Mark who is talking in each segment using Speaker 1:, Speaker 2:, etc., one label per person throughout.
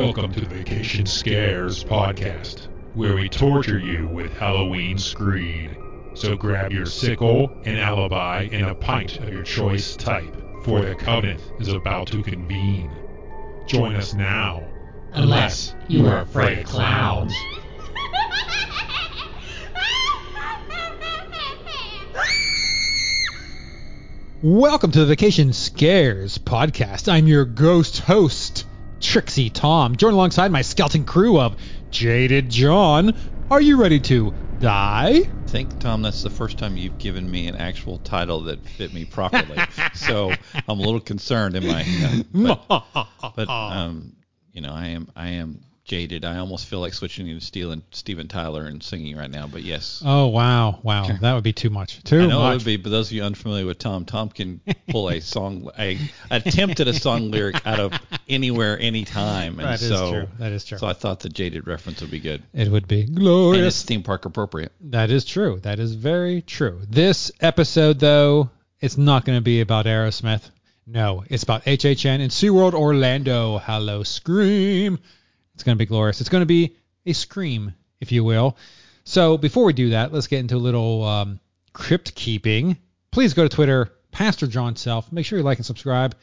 Speaker 1: Welcome to the VacationScares podcast, where we torture you with Halloween screed. So grab your sickle, an alibi, and a pint of your choice type, for the Covenant is about to convene. Join us now,
Speaker 2: Unless you are afraid of clowns.
Speaker 3: Welcome to the VacationScares podcast. I'm your ghost host, Trixie Tom, joined alongside my skeleton crew of Jaded Jon. Are you ready to die?
Speaker 4: I think, Tom, that's the first time you've given me an actual title that fit me properly. so I'm a little concerned. Am I? But, but um, you know, I am. I am jaded. I almost feel like switching to Steven, Steven Tyler and singing right now. But yes,
Speaker 3: oh wow, wow, that would be too much. Too
Speaker 4: I know
Speaker 3: much.
Speaker 4: it would be. But those of you unfamiliar with Tom, Tom can pull a song, a attempt at a song lyric out of anywhere, anytime. And
Speaker 3: That is
Speaker 4: so,
Speaker 3: true. That is true.
Speaker 4: So I thought the jaded reference would be good.
Speaker 3: it would be glorious.
Speaker 4: And it's theme park appropriate.
Speaker 3: That is true. That is very true. This episode, though, it's not going to be about Aerosmith. No, it's about HHN and SeaWorld Orlando. Howl-O-Scream. It's going to be glorious. It's going to be a scream, if you will. So before we do that, let's get into a little um, crypt keeping. Please go to Twitter, Pastor Jon Self. Make sure you like and subscribe.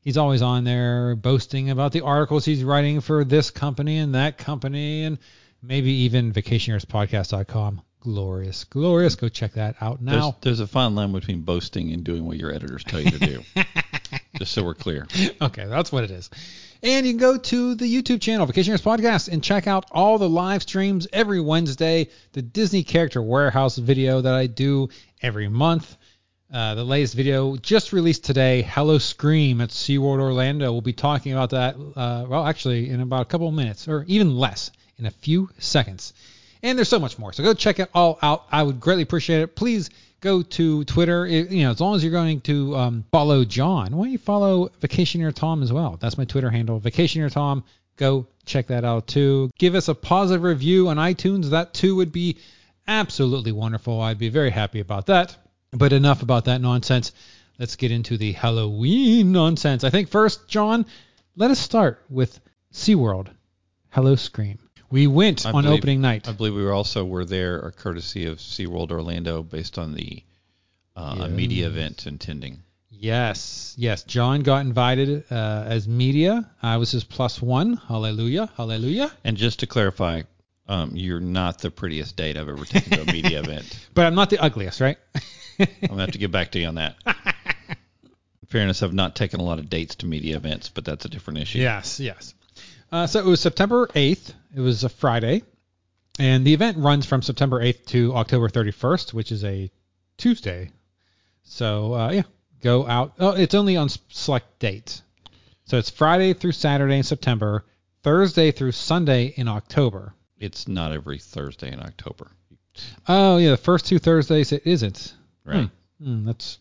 Speaker 3: He's always on there boasting about the articles he's writing for this company and that company and maybe even vacationeerspodcast.com. Glorious, glorious. Go check that out
Speaker 4: There's,
Speaker 3: now.
Speaker 4: there's a fine line between boasting and doing what your editors tell you to do. Just so we're clear.
Speaker 3: okay, that's what it is. And you can go to the YouTube channel, Vacationeers Podcast, and check out all the live streams every Wednesday. The Disney Character Warehouse video that I do every month. Uh, the latest video just released today, Howl-O-Scream at SeaWorld Orlando. We'll be talking about that, uh, well, actually, in about a couple of minutes, or even less, in a few seconds. And there's so much more. So go check it all out. I would greatly appreciate it. Please go to Twitter. It- you know, as long as you're going to um, follow Jon, why don't you follow Vacationeer Tom as well? That's my Twitter handle, Vacationeer Tom. Go check that out too. Give us a positive review on iTunes. That too would be absolutely wonderful. I'd be very happy about that. But enough about that nonsense. Let's get into the Halloween nonsense. I think first, Jon, let us start with SeaWorld. Howl-O-Scream. We went
Speaker 4: I
Speaker 3: on
Speaker 4: believe-
Speaker 3: opening night.
Speaker 4: I believe we were also were there a courtesy of SeaWorld Orlando based on the uh, a media event intending.
Speaker 3: Yes, yes. John got invited uh, as media. I was his plus one. Hallelujah, hallelujah.
Speaker 4: And just to clarify, um, you're not the prettiest date I've ever taken to a media event.
Speaker 3: But I'm not the ugliest, right?
Speaker 4: I'm gonna have to get back to you on that. In fairness, I've not taken a lot of dates to media events, but that's a different issue.
Speaker 3: yes, yes. Uh, so it was September 8th. It was a Friday, and the event runs from September 8th to October 31st, which is a Tuesday. So uh, yeah, go out. Oh, it's only on select dates. So it's Friday through Saturday in September, Thursday through Sunday in October.
Speaker 4: It's not every Thursday in October,
Speaker 3: Oh yeah, the first two Thursdays it isn't.
Speaker 4: right?
Speaker 3: Hmm, that's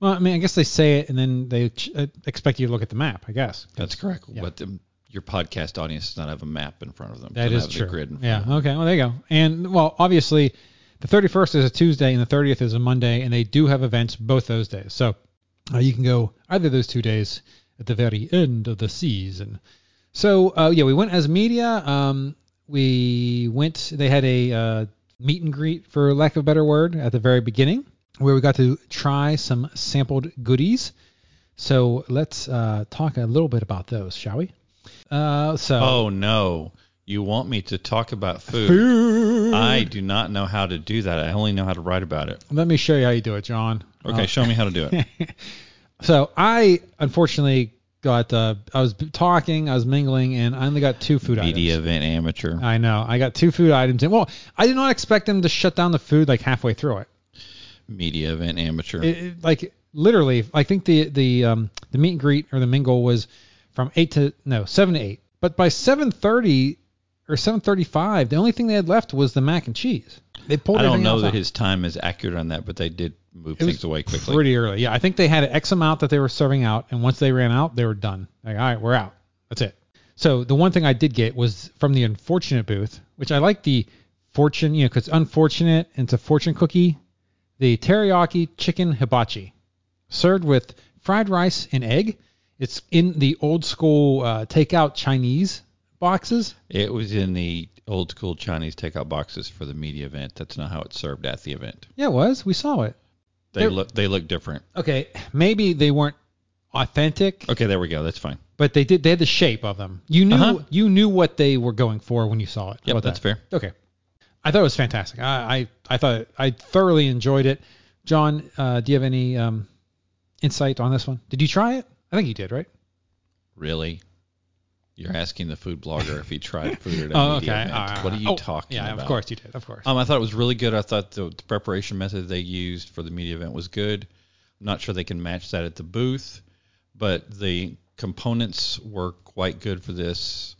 Speaker 3: well, I mean, I guess they say it and then they ch- uh, expect you to look at the map. I guess
Speaker 4: That's correct.
Speaker 3: Yeah.
Speaker 4: But um, your podcast audience does not have a map in front of them.
Speaker 3: that is true.
Speaker 4: grid
Speaker 3: yeah. Okay. Well, there you go. And well, obviously, the 31st is a Tuesday and the 30th is a Monday, and they do have events both those days. So uh, you can go either of those two days at the very end of the season. So uh, yeah, we went as media. Um, we went. They had a uh, meet and greet, for lack of a better word, at the very beginning, where we got to try some sampled goodies. So let's uh, talk a little bit about those, shall we? Uh, so
Speaker 4: Oh no, you want me to talk about food?
Speaker 3: food.
Speaker 4: I do not know how to do that. I only know how to write about it.
Speaker 3: Let me show you how you do it, Jon.
Speaker 4: Okay, show me how to do it.
Speaker 3: So I unfortunately got uh, I was talking, I was mingling, and I only got two food
Speaker 4: Media
Speaker 3: items.
Speaker 4: Media event amateur.
Speaker 3: I know. I got two food items. And, well, I did not expect them to shut down the food like halfway through it.
Speaker 4: Media event amateur.
Speaker 3: It, it- like literally, I think the the um, the meet and greet or the mingle was from eight to no seven to eight. But by seven thirty or seven thirty five, the only thing they had left was the mac and cheese. They pulled. Out.
Speaker 4: I don't know that
Speaker 3: out.
Speaker 4: his time is accurate on that, but they did move
Speaker 3: It
Speaker 4: things away quickly.
Speaker 3: Pretty early. Yeah, I think they had an X amount that they were serving out, and once they ran out, they were done. Like, all right, we're out. That's it. So the one thing I did get was from the unfortunate booth, which I like the fortune, you know, because unfortunate and it's a fortune cookie. The teriyaki chicken hibachi, served with fried rice and egg. It's in the old school uh, takeout Chinese boxes?
Speaker 4: It was in the old school Chinese takeout boxes for the media event. That's not how it served at the event.
Speaker 3: Yeah, it was. We saw it.
Speaker 4: They
Speaker 3: They're-
Speaker 4: look they look different.
Speaker 3: Okay, maybe they weren't authentic,
Speaker 4: Okay, there we go. That's fine.
Speaker 3: but they did. They had the shape of them. You knew
Speaker 4: Uh-huh.
Speaker 3: you knew what they were going for when you saw it. How
Speaker 4: Yep,
Speaker 3: about
Speaker 4: that's
Speaker 3: that?
Speaker 4: fair.
Speaker 3: Okay, I thought it was fantastic. I I, I thought I thoroughly enjoyed it. Jon, uh, do you have any um, insight on this one? Did you try it? I think you did, right?
Speaker 4: Really? You're asking the food blogger if he tried food at a
Speaker 3: Oh,
Speaker 4: media
Speaker 3: okay.
Speaker 4: event.
Speaker 3: Right,
Speaker 4: what are you.
Speaker 3: Oh,
Speaker 4: talking
Speaker 3: yeah,
Speaker 4: about?
Speaker 3: Yeah, of course you did. Of course.
Speaker 4: Um, I thought it was really good. I thought the, the preparation method they used for the media event was good. I'm not sure they can match that at the booth, but the components were quite good for this.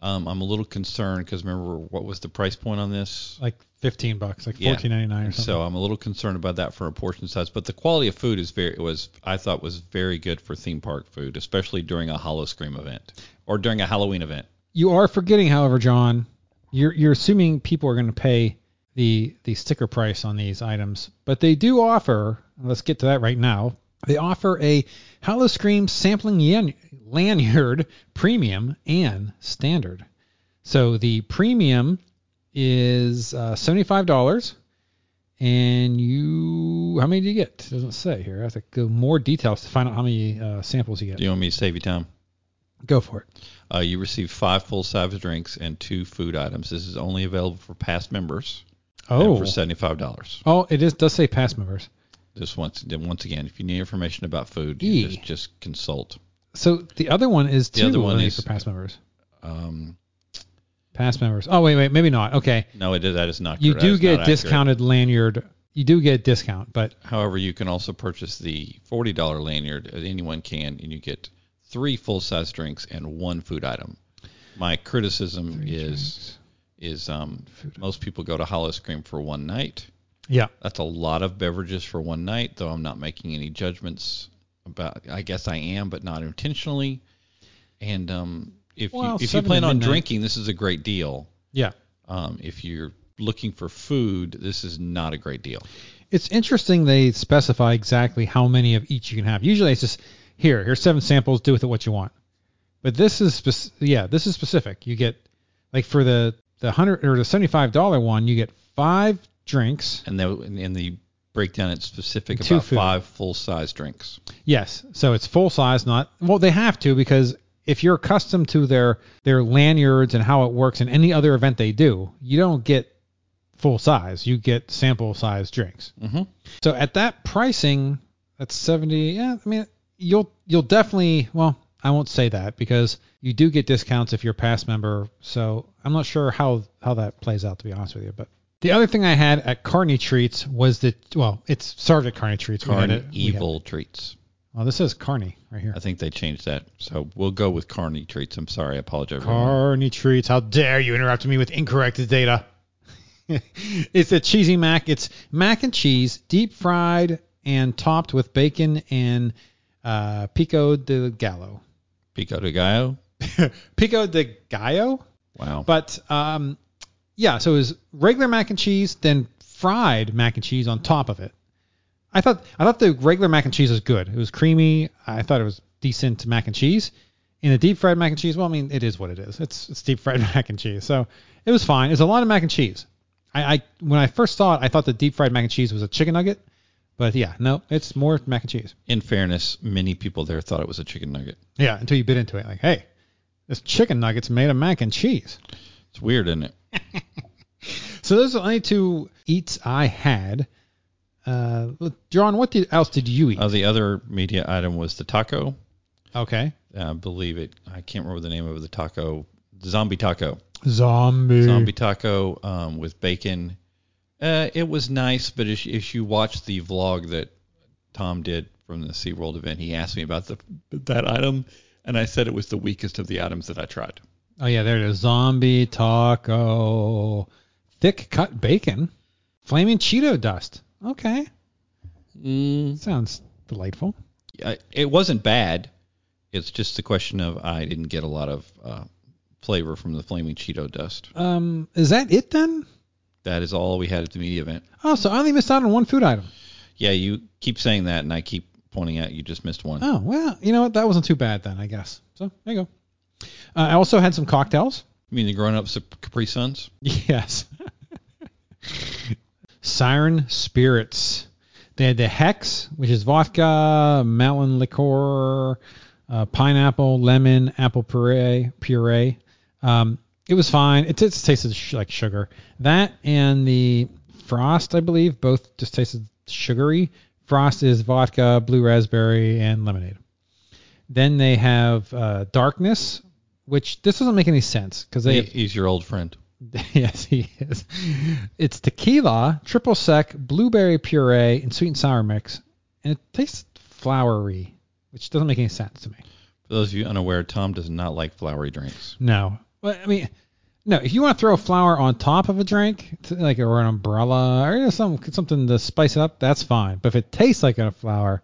Speaker 4: Um, I'm a little concerned because remember what was the price point on this?
Speaker 3: like 15 bucks, like
Speaker 4: Yeah.
Speaker 3: 14.99 or something.
Speaker 4: So I'm a little concerned about that for a portion size. But the quality of food is very it was I thought was very good for theme park food, especially during a Howl-O-Scream event or during a Halloween event.
Speaker 3: You are forgetting, however, Jon, you're you're assuming people are going to pay the the sticker price on these items, but they do offer. Let's get to that right now. They offer a Howl-O-Scream sampling yan- lanyard, premium and standard. So the premium is uh, seventy five dollars, and you how many do you get? It doesn't say here. I have to go more details to find out how many uh, samples you get.
Speaker 4: Do you want me to save you time?
Speaker 3: Go for it.
Speaker 4: Uh, you receive five full size drinks and two food items. This is only available for past members.
Speaker 3: Oh,
Speaker 4: for seventy five dollars.
Speaker 3: oh, it is does say past members.
Speaker 4: Just once once again, if you need information about food,
Speaker 3: E.
Speaker 4: you just just consult.
Speaker 3: So the other one is
Speaker 4: The
Speaker 3: two
Speaker 4: other one is-
Speaker 3: for past members.
Speaker 4: Um,
Speaker 3: Past members. Oh wait, wait, maybe not. Okay,
Speaker 4: no, it is, that is not.
Speaker 3: you
Speaker 4: correct.
Speaker 3: Do get
Speaker 4: not accurate.
Speaker 3: discounted lanyard. You do get a discount, but
Speaker 4: However, you can also purchase the forty dollar lanyard. Anyone can, and you get three full size drinks and one food item. My criticism is is um, most people go to Howl-O-Scream for one night.
Speaker 3: yeah,
Speaker 4: That's a lot of beverages for one night, though I'm not making any judgments about. I guess I am, but not intentionally. And um, if
Speaker 3: Well,
Speaker 4: you if you plan on drinking, this is a great deal.
Speaker 3: yeah.
Speaker 4: Um, if you're looking for food, this is not a great deal.
Speaker 3: It's interesting they specify exactly how many of each you can have. Usually it's just here, here's seven samples, do with it what you want. But this is spec- yeah, this is specific. You get like for the the hundred or the seventy five dollar one, you get five drinks.
Speaker 4: And the in the breakdown, it's specific about
Speaker 3: food.
Speaker 4: five full size drinks.
Speaker 3: Yes, so it's full size, not well. They have to because if you're accustomed to their their lanyards and how it works in any other event they do, you don't get full size. You get sample size drinks.
Speaker 4: Mhm.
Speaker 3: So at that pricing, that's seventy. Yeah, I mean you'll you'll definitely well. I won't say that because you do get discounts if you're a past member. So I'm not sure how how that plays out to be honest with you. But the other thing I had at Carney Treats was that well, it's served at Carney Treats.
Speaker 4: Carney
Speaker 3: it- we had-
Speaker 4: Evil Treats.
Speaker 3: Oh, this says Carney right here.
Speaker 4: I think they changed that, so we'll go with Carney Treats. I'm sorry, I apologize.
Speaker 3: Carney treats. How dare you interrupt me with incorrect data? it's a cheesy mac. It's mac and cheese, deep fried and topped with bacon and uh, pico de gallo.
Speaker 4: Pico de Gallo.
Speaker 3: pico de gallo.
Speaker 4: Wow.
Speaker 3: But um, yeah, so it was regular mac and cheese, then fried mac and cheese on top of it. I thought I thought the regular mac and cheese was good. It was creamy. I thought it was decent mac and cheese. In the deep fried mac and cheese, well, I mean, it is what it is. It's it's deep fried mac and cheese, so it was fine. It's a lot of mac and cheese. I, I when I first saw it, I thought the deep fried mac and cheese was a chicken nugget, but yeah, no, it's more mac and cheese.
Speaker 4: In fairness, many people there thought it was a chicken nugget.
Speaker 3: Yeah, until you bit into it, like, hey, this chicken nugget's made of mac and cheese.
Speaker 4: It's weird, isn't it?
Speaker 3: So those are the only two eats I had. Uh, Jon, what did, else did you eat?
Speaker 4: Uh, the other media item was the taco.
Speaker 3: okay.
Speaker 4: I believe it. I can't remember the name of the taco. Zombie taco.
Speaker 3: Zombie.
Speaker 4: Zombie taco um, with bacon. Uh, it was nice, but if, if you watch the vlog that Tom did from the SeaWorld event, he asked me about the that item, and I said it was the weakest of the items that I tried.
Speaker 3: Oh yeah, there it is. Zombie taco, thick cut bacon, flaming Cheeto dust. Okay,
Speaker 4: Mm,
Speaker 3: sounds delightful.
Speaker 4: I- it wasn't bad. It's just the question of I didn't get a lot of uh, flavor from the flaming Cheeto dust.
Speaker 3: Um, is that it then?
Speaker 4: That is all we had at the media event.
Speaker 3: Oh, so I only missed out on one food item.
Speaker 4: Yeah, you keep saying that, and I keep pointing out you just missed one.
Speaker 3: Oh well, you know what? That wasn't too bad then, I guess. So there you go. Uh, I also had some cocktails.
Speaker 4: You mean the grown up Capri Suns?
Speaker 3: Yes. Siren Spirits. They had the Hex, which is vodka, melon liqueur, uh, pineapple, lemon, apple puree. Puree. Um, it was fine. It just tasted sh- like sugar. That and the Frost, I believe, both just tasted sugary. Frost is vodka, blue raspberry, and lemonade. Then they have uh, Darkness, which this doesn't make any sense because they
Speaker 4: He- He's your old friend.
Speaker 3: yes, he is. It's tequila, triple sec, blueberry puree, and sweet and sour mix, and it tastes flowery, which doesn't make any sense to me.
Speaker 4: For those of you unaware, Tom does not like flowery drinks.
Speaker 3: No, but I mean, no. If you want to throw a flower on top of a drink, like or an umbrella or you know, some something to spice it up, that's fine. But if it tastes like a flower,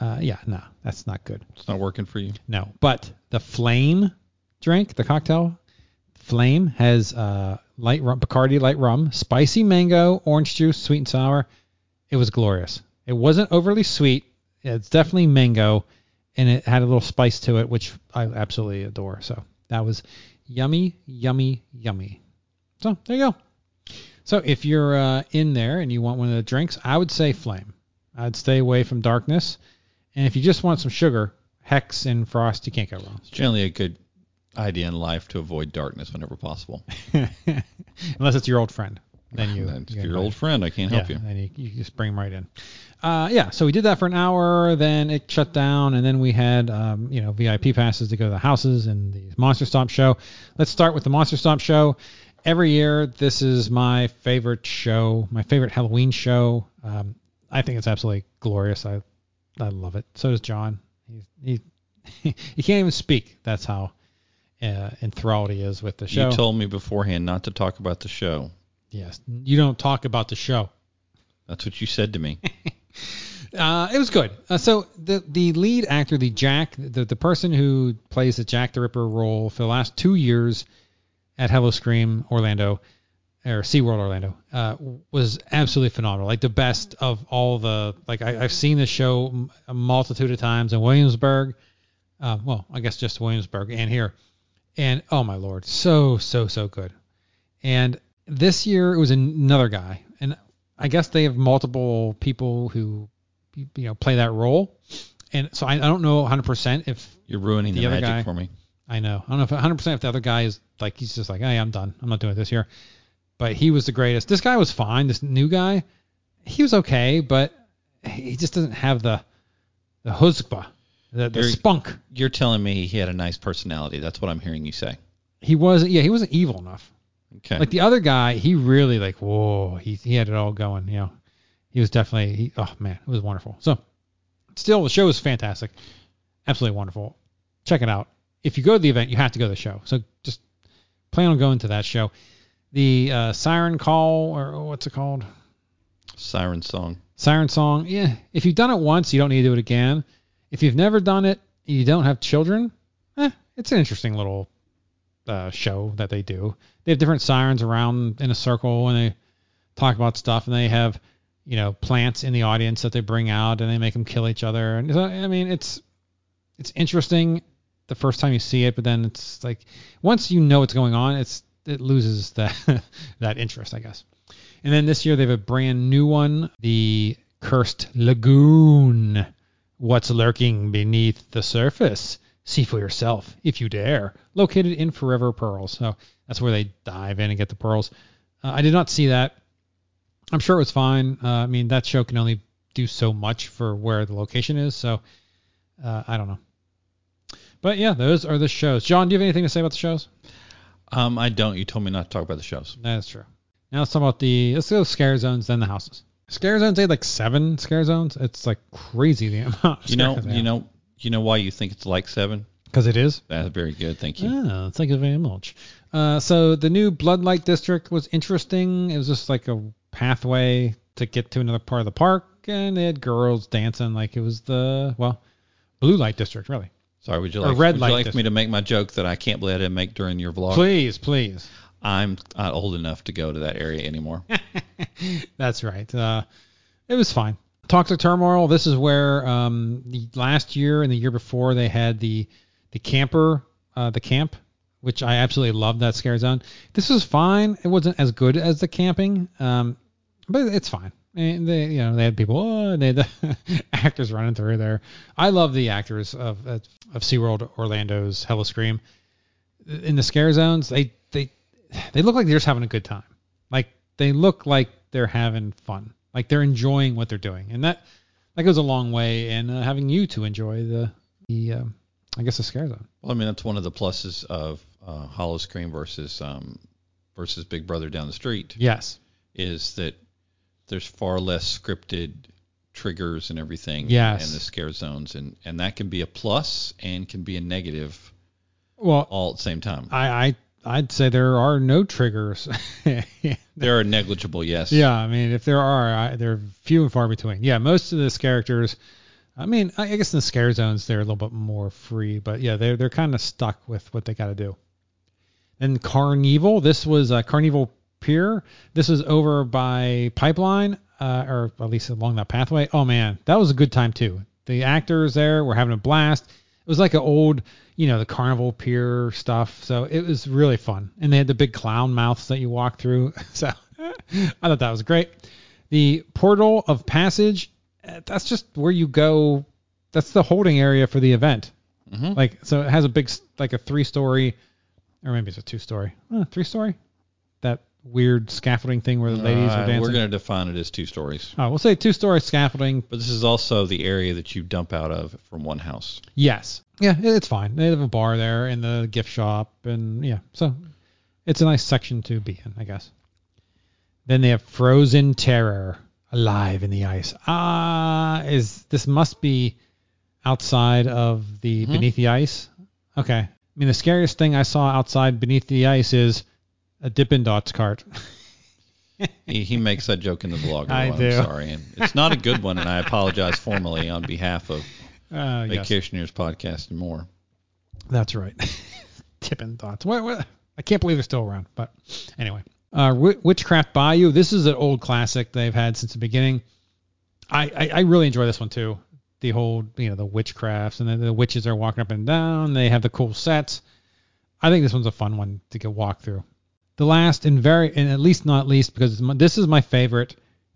Speaker 3: uh, yeah, no, that's not good.
Speaker 4: It's not working for you.
Speaker 3: No, but the flame drink, the cocktail, flame has uh, light rum, Bacardi light rum, spicy mango, orange juice, sweet and sour. It was glorious. It wasn't overly sweet. It's definitely mango, and it had a little spice to it, which I absolutely adore. So that was yummy, yummy, yummy. So there you go. So if you're uh, in there and you want one of the drinks, I would say flame. I'd stay away from darkness. And if you just want some sugar, Hex and Frost, you can't go wrong.
Speaker 4: It's generally a good idea in life to avoid darkness whenever possible.
Speaker 3: Unless it's your old friend. Then you.
Speaker 4: If
Speaker 3: you
Speaker 4: your old friend, I can't help
Speaker 3: yeah,
Speaker 4: you.
Speaker 3: And you, you just bring them right in. Uh, yeah, so we did that for an hour, then it shut down, and then we had, um, you know, VIP passes to go to the houses and the Monster Stomp show. Let's start with the Monster Stomp show. Every year, this is my favorite show, my favorite Halloween show. Um, I think it's absolutely glorious. I, I love it. So does John. He, he, he can't even speak. That's how uh, enthralled he is with the show.
Speaker 4: You told me beforehand not to talk about the show.
Speaker 3: yes, you don't talk about the show.
Speaker 4: That's what you said to me.
Speaker 3: Uh, it was good. Uh, so the the lead actor, the Jack, the the person who plays the Jack the Ripper role for the last two years at Howl-O-Scream Orlando or SeaWorld Orlando, uh, was absolutely phenomenal. Like the best of all the like I, I've seen the show a multitude of times in Williamsburg. Uh, well, I guess just Williamsburg and here, and oh my lord, so so so good. And this year it was another guy, and I guess they have multiple people who you know play that role, and so I, I don't know 100% if
Speaker 4: You're ruining
Speaker 3: The
Speaker 4: the,
Speaker 3: other
Speaker 4: magic
Speaker 3: guy-
Speaker 4: for me.
Speaker 3: I know I don't know if 100% if the other guy is like he's just like hey I'm done I'm not doing it this year, but he was the greatest. This guy was fine. This new guy, he was okay, but he just doesn't have the the chutzpah, the, the
Speaker 4: You're-
Speaker 3: spunk.
Speaker 4: You're telling me he had a nice personality. That's what I'm hearing you say.
Speaker 3: He wasn't yeah he wasn't evil enough.
Speaker 4: Okay.
Speaker 3: Like the other guy, he really like whoa, he he had it all going. You know, he was definitely he, oh man, it was wonderful. So still, the show was fantastic, absolutely wonderful. Check it out. If you go to the event, you have to go to the show. So just plan on going to that show. The uh, Siren Call or what's it called?
Speaker 4: Siren song.
Speaker 3: Siren Song. Yeah, if you've done it once, you don't need to do it again. If you've never done it, you don't have children. Eh, it's an interesting little uh, show that they do. They have different sirens around in a circle and they talk about stuff, and they have you know plants in the audience that they bring out and they make them kill each other. And so, I mean, it's it's interesting the first time you see it, but then it's like once you know what's going on, it's it loses that that interest, I guess. And then this year they have a brand new one, the Cursed Lagoon. What's lurking beneath the surface? See for yourself, if you dare. Located in Forever Pearls. So that's where they dive in and get the pearls. Uh, I did not see that. I'm sure it was fine. Uh, I mean, that show can only do so much for where the location is. So uh, I don't know. But yeah, those are the shows. Jon, do you have anything to say about the shows?
Speaker 4: Um, I don't. You told me not to talk about the shows.
Speaker 3: That's true. Now let's talk about the let's go scare zones, then the houses. Scare zones, they had like seven scare zones. It's like crazy the amount. Of
Speaker 4: You know, you know, you know why you think it's like seven?
Speaker 3: because it is.
Speaker 4: That's very good. Thank you.
Speaker 3: Yeah, thank you very much. Uh, so the new Bloodlight District was interesting. It was just like a pathway to get to another part of the park, and they had girls dancing like it was the well, Blue Light District, really.
Speaker 4: Sorry, would you like,
Speaker 3: red
Speaker 4: would you like
Speaker 3: district.
Speaker 4: me to make my joke that I can't believe I didn't make during your vlog?
Speaker 3: Please, please.
Speaker 4: I'm not old enough to go to that area anymore.
Speaker 3: That's right. Uh, it was fine. Toxic Turmoil. This is where um, the last year and the year before they had the the camper, uh, the camp which I absolutely loved that scare zone. This was fine. It wasn't as good as the camping, um, but it's fine. And they, you know, they had people, oh, they had the actors running through there. I love the actors of of SeaWorld Orlando's Howl-O-Scream. In the scare zones, they they look like they're just having a good time. Like they look like they're having fun. Like they're enjoying what they're doing, and that that goes a long way in uh, having you to enjoy the the um, I guess the scare zone.
Speaker 4: Well, I mean that's one of the pluses of uh, Howl-O-Scream versus um, versus Big Brother down the street
Speaker 3: Yes.
Speaker 4: is that there's far less scripted triggers and everything
Speaker 3: Yes.
Speaker 4: in the scare zones, and and that can be a plus and can be a negative
Speaker 3: Well,
Speaker 4: all at the same time.
Speaker 3: I, I I'd say there are no triggers.
Speaker 4: They're negligible, yes.
Speaker 3: yeah, I mean, if there are, I, they're few and far between. Yeah, most of the characters. I mean, I I guess in the scare zones they're a little bit more free, but yeah, they're they're kind of stuck with what they got to do. And Carnival, this was uh, Carnival Pier. This was over by Pipeline, uh, or at least along that pathway. Oh man, that was a good time too. The actors there were having a blast. It was like an old, you know, the Carnival Pier stuff. So it was really fun. And they had the big clown mouths that you walk through. So I thought that was great. The portal of passage, uh, that's just where you go. That's the holding area for the event.
Speaker 4: Mhm.
Speaker 3: Like, so it has a big, like a three story, or maybe it's a two story, uh, three story. That weird scaffolding thing where the ladies
Speaker 4: Uh,
Speaker 3: are dancing.
Speaker 4: We're going to define it as two stories.
Speaker 3: Oh, we'll say two story scaffolding.
Speaker 4: But this is also the area that you dump out of from one house.
Speaker 3: Yes. Yeah, it's fine. They have a bar there and the gift shop, and yeah, so it's a nice section to be in, I guess. Then they have Frozen Terror, alive in the ice. Ah, is this must be outside of the
Speaker 4: Mhm.
Speaker 3: beneath the ice? Okay. I mean, the scariest thing I saw outside beneath the ice is a Dippin' Dots cart.
Speaker 4: He, he makes that joke in the vlog.
Speaker 3: I
Speaker 4: I'm
Speaker 3: do.
Speaker 4: sorry. And it's not a good one, and I apologize formally on behalf of
Speaker 3: Uh, yes.
Speaker 4: Vacationeers Podcast and more.
Speaker 3: That's right. Tippin' thoughts. What, what? I can't believe they're still around. But anyway, uh, Wi- Witchcraft Bayou. This is an old classic they've had since the beginning. I, I, I really enjoy this one too. The whole, you know, the witchcrafts and then the witches are walking up and down. They have the cool sets. I think this one's a fun one to go walk through. The last and very, and at least not least, because my, this is my favorite,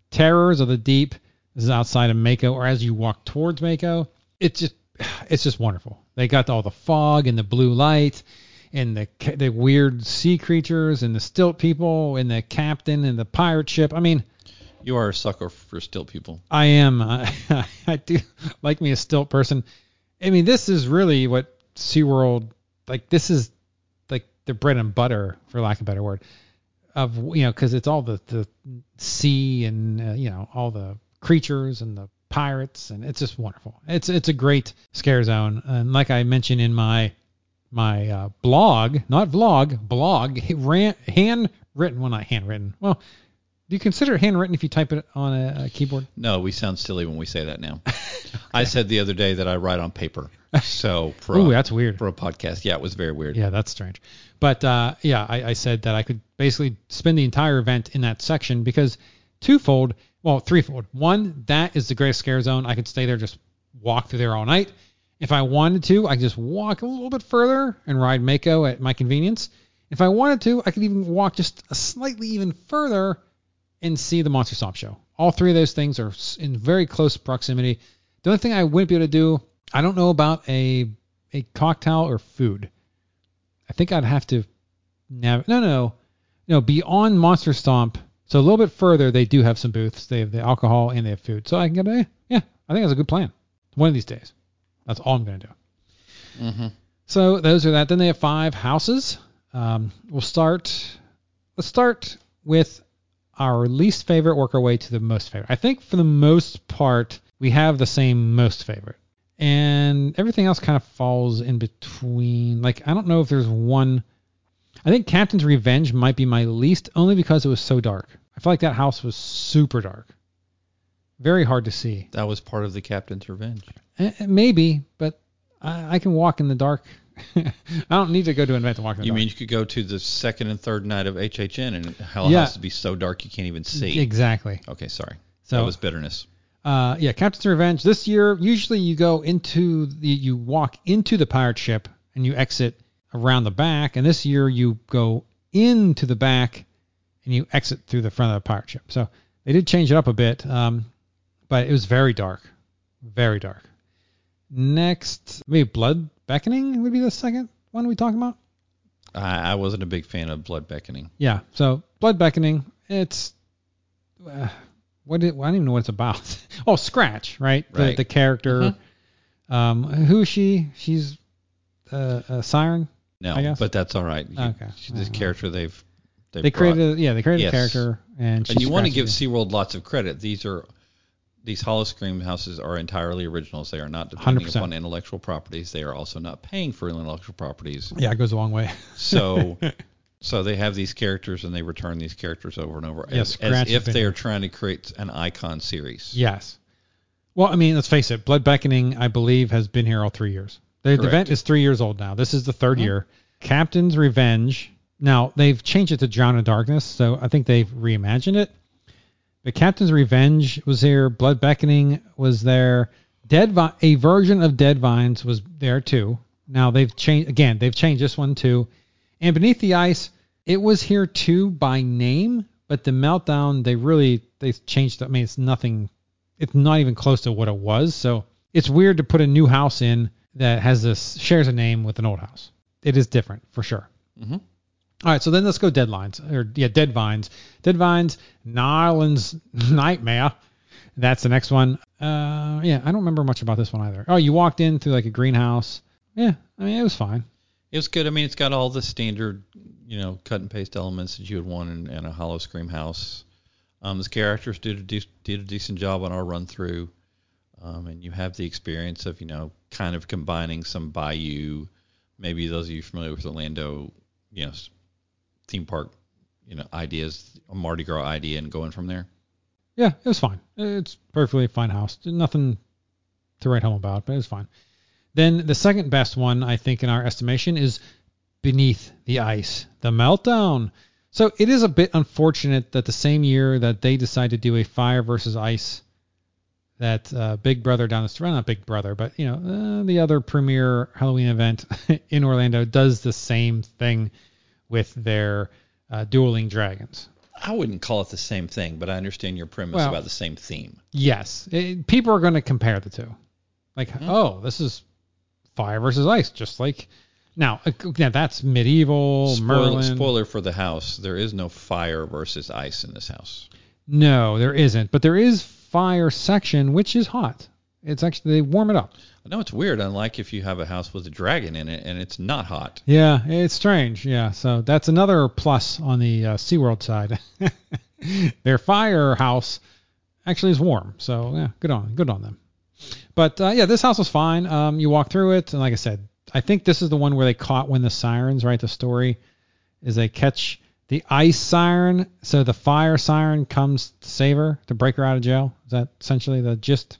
Speaker 3: Terrors of the Deep. This is outside of Mako, or as you walk towards Mako. It's just, it's just wonderful. They got all the fog and the blue light, and the the weird sea creatures and the stilt people and the captain and the pirate ship. I mean,
Speaker 4: You are a sucker for still people.
Speaker 3: I am. I, I do like me a stilt person. I mean, this is really what SeaWorld like. This is the bread and butter, for lack of a better word, of you know, because it's all the the sea and uh, you know all the creatures and the pirates, and it's just wonderful. It's it's a great scare zone, and like I mentioned in my my uh, blog, not vlog, blog, ran, handwritten. Well, not handwritten. Well, do you consider it handwritten if you type it on a, a keyboard?
Speaker 4: No, we sound silly when we say that now. I said the other day that I write on paper. So for
Speaker 3: Ooh,
Speaker 4: a,
Speaker 3: that's weird.
Speaker 4: for a podcast, yeah, it was very weird.
Speaker 3: Yeah, that's strange. But uh, yeah, I, I said that I could basically spend the entire event in that section because twofold, well, threefold. One, that is the greatest scare zone. I could stay there, just walk through there all night. If I wanted to, I could just walk a little bit further and ride Mako at my convenience. If I wanted to, I could even walk just a slightly even further and see the Monster Stomp show. All three of those things are in very close proximity. The only thing I wouldn't be able to do, I don't know about a a cocktail or food. I think I'd have to nav- no no no beyond Monster Stomp. So a little bit further, they do have some booths. They have the alcohol and they have food. So I can get a yeah. I think that's a good plan. One of these days. That's all I'm gonna do.
Speaker 4: hmm
Speaker 3: So those are that. Then they have five houses. Um, we'll start. Let's start with our least favorite, work our way to the most favorite. I think for the most part, we have the same most favorite, and everything else kind of falls in between. Like I don't know if there's one. I think Captain's Revenge might be my least, only because it was so dark. I feel like that house was super dark, very hard to see.
Speaker 4: That was part of the Captain's Revenge.
Speaker 3: Eh, eh, Maybe, but I, I can walk in the dark. I don't need to go to an event to walk the
Speaker 4: You mean you could go to the second and third night of HHN and Hell
Speaker 3: Yeah.
Speaker 4: House would be so dark you can't even see?
Speaker 3: exactly?
Speaker 4: Okay, sorry.
Speaker 3: So
Speaker 4: that was bitterness.
Speaker 3: uh, yeah, Captain's Revenge. This year, usually you go into the, you walk into the pirate ship and you exit around the back, and this year you go into the back and you exit through the front of the pirate ship. So they did change it up a bit, um, but it was very dark, very dark. Next, maybe Blood Beckoning would be the second one we talk about.
Speaker 4: I, I wasn't a big fan of Blood Beckoning.
Speaker 3: Yeah. So Blood Beckoning, it's uh, what it, I don't even know what it's about. oh, Scratch, right? The,
Speaker 4: Right.
Speaker 3: the character. Um, who is she? She's uh, a siren.
Speaker 4: No,
Speaker 3: I guess.
Speaker 4: but that's all right. You-
Speaker 3: Okay.
Speaker 4: She's this character they've they've
Speaker 3: They created, a, yeah, they created
Speaker 4: Yes.
Speaker 3: a character, and,
Speaker 4: and you want to give
Speaker 3: is-
Speaker 4: SeaWorld lots of credit. These are these Howl-O-Scream houses are entirely originals. They are not depending
Speaker 3: 100%.
Speaker 4: upon intellectual properties. They are also not paying for intellectual properties.
Speaker 3: Yeah, it goes a long way.
Speaker 4: So so they have these characters and they return these characters over and over
Speaker 3: Yes,
Speaker 4: as, as if they are trying to create an icon series.
Speaker 3: Yes. Well, I mean, let's face it. Blood Beckoning, I believe, has been here all three years. The, the event is three years old now. This is the 3rd mm-hmm. year. Captain's Revenge. Now they've changed it to Drown in Darkness, so I think they've reimagined it. But Captain's Revenge was here. Blood Beckoning was there. Dead Vi- a version of Dead Vines was there too. Now they've changed again. They've changed this one too. And Beneath the Ice, it was here too by name, but the Meltdown they really they changed. I mean, it's nothing. It's not even close to what it was. So it's weird to put a new house in that has this shares a name with an old house. It is different for sure.
Speaker 4: Mhm.
Speaker 3: All right, so then let's go Deadlines or yeah, Dead Vines. Dead Vines, Nyland's Nightmare. That's the next one. Uh, yeah, I don't remember much about this one either. Oh, you walked in through like a greenhouse. Yeah, I mean it was fine.
Speaker 4: It was good. I mean, it's got all the standard, you know, cut and paste elements that you would want in, in a Howl-O-Scream house. Um, the characters did a, de- did a decent job on our run through, um, and you have the experience of, you know, kind of combining some Bayou, maybe those of you familiar with Orlando, you know, theme park, you know, ideas, a Mardi Gras idea, and going from there.
Speaker 3: Yeah, it was fine. It's perfectly fine house. Nothing to write home about, but it was fine. Then the second best one, I think, in our estimation, is Beneath the Ice, the Meltdown. So it is a bit unfortunate that the same year that they decide to do a Fire versus Ice, that uh, Big Brother down the street, not Big Brother, but you know uh, the other premier Halloween event in Orlando does the same thing with their uh, dueling dragons.
Speaker 4: I wouldn't call it the same thing, but I understand your premise
Speaker 3: Well-
Speaker 4: about the same theme.
Speaker 3: Yes, it, people are going to compare the two. Like, oh, this is fire versus ice, just like now. uh, Yeah, that's medieval
Speaker 4: Spoil-
Speaker 3: Merlin.
Speaker 4: spoiler for the house: there is no fire versus ice in this house.
Speaker 3: No, there isn't, but there is fire section, which is hot. It's actually they warm it up.
Speaker 4: I know it's weird, unlike if you have a house with a dragon in it and it's not hot.
Speaker 3: Yeah, it's strange. Yeah, so that's another plus on the uh, SeaWorld side. Their firehouse actually is warm, so yeah, good on good on them. But uh, yeah, this house was fine. Um, you walk through it, and like I said, I think this is the one where they caught when the sirens. Right, the story is they catch the ice siren, so the fire siren comes to save her to break her out of jail. Is that essentially the gist?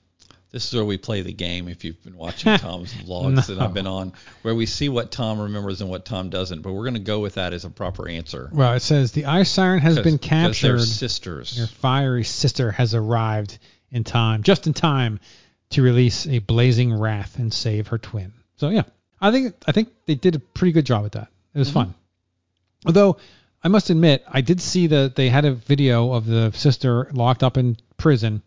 Speaker 4: This is where we play the game. If you've been watching Tom's vlogs that I've been on, where we see what Tom remembers and what Tom doesn't, but we're going to go with that as a proper answer.
Speaker 3: Well, it says the ice siren has been
Speaker 4: they're
Speaker 3: captured.
Speaker 4: sisters.
Speaker 3: Your fiery sister has arrived in time, just in time to release a blazing wrath and save her twin. So yeah, I think I think they did a pretty good job with that. It was mm-hmm. fun. Although I must admit, I did see that they had a video of the sister locked up in prison,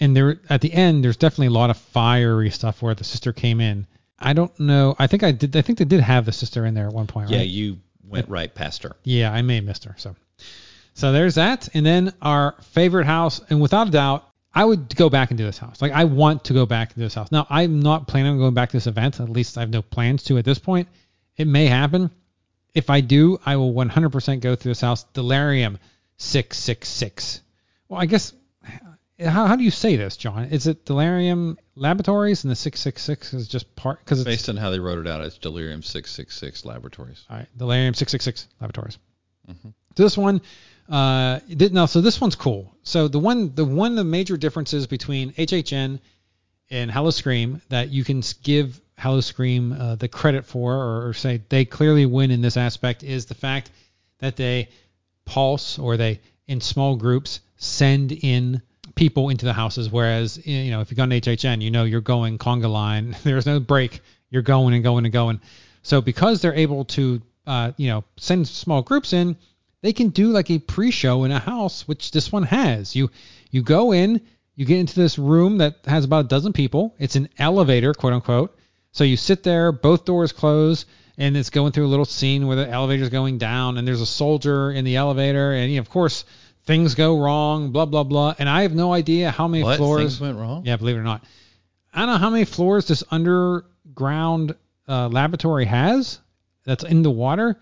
Speaker 3: and there at the end there's definitely a lot of fiery stuff where the sister came in. I don't know. I think I did. I think they did have the sister in there at one point.
Speaker 4: Yeah,
Speaker 3: right?
Speaker 4: you went right past her.
Speaker 3: Yeah, I may have missed her. So, so there's that. And then our favorite house, and without a doubt, I would go back into this house. Like I want to go back into this house. Now I'm not planning on going back to this event. At least I have no plans to at this point. It may happen. If I do, I will 100% go through this house. Delirium 666. Well, I guess how, how do you say this, Jon? Is it Delirium Laboratories and the 666 is just part because it's
Speaker 4: Based on how they wrote it out, it's Delirium 666 Laboratories.
Speaker 3: all right, Delirium 666 Laboratories. So this one, uh, did no. So this one's cool. So the one, the one of the major differences between HHN and Howl-O-Scream that you can give Howl-O-Scream uh, the credit for, or, or say they clearly win in this aspect, is the fact that they pulse or they in small groups send in people into the houses. Whereas you know if you go on HHN, you know you're going conga line. There's no break. You're going and going and going. So because they're able to, uh, you know, send small groups in, they can do like a pre-show in a house, which this one has. You you go in, you get into this room that has about a dozen people. It's an elevator, quote unquote. So you sit there, both doors close, and it's going through a little scene where the elevator's going down, and there's a soldier in the elevator, and you know, of course things go wrong, blah blah blah. And I have no idea how many
Speaker 4: What
Speaker 3: floors.
Speaker 4: things went wrong?
Speaker 3: Yeah, believe it or not. I don't know how many floors this underground uh, laboratory has that's in the water,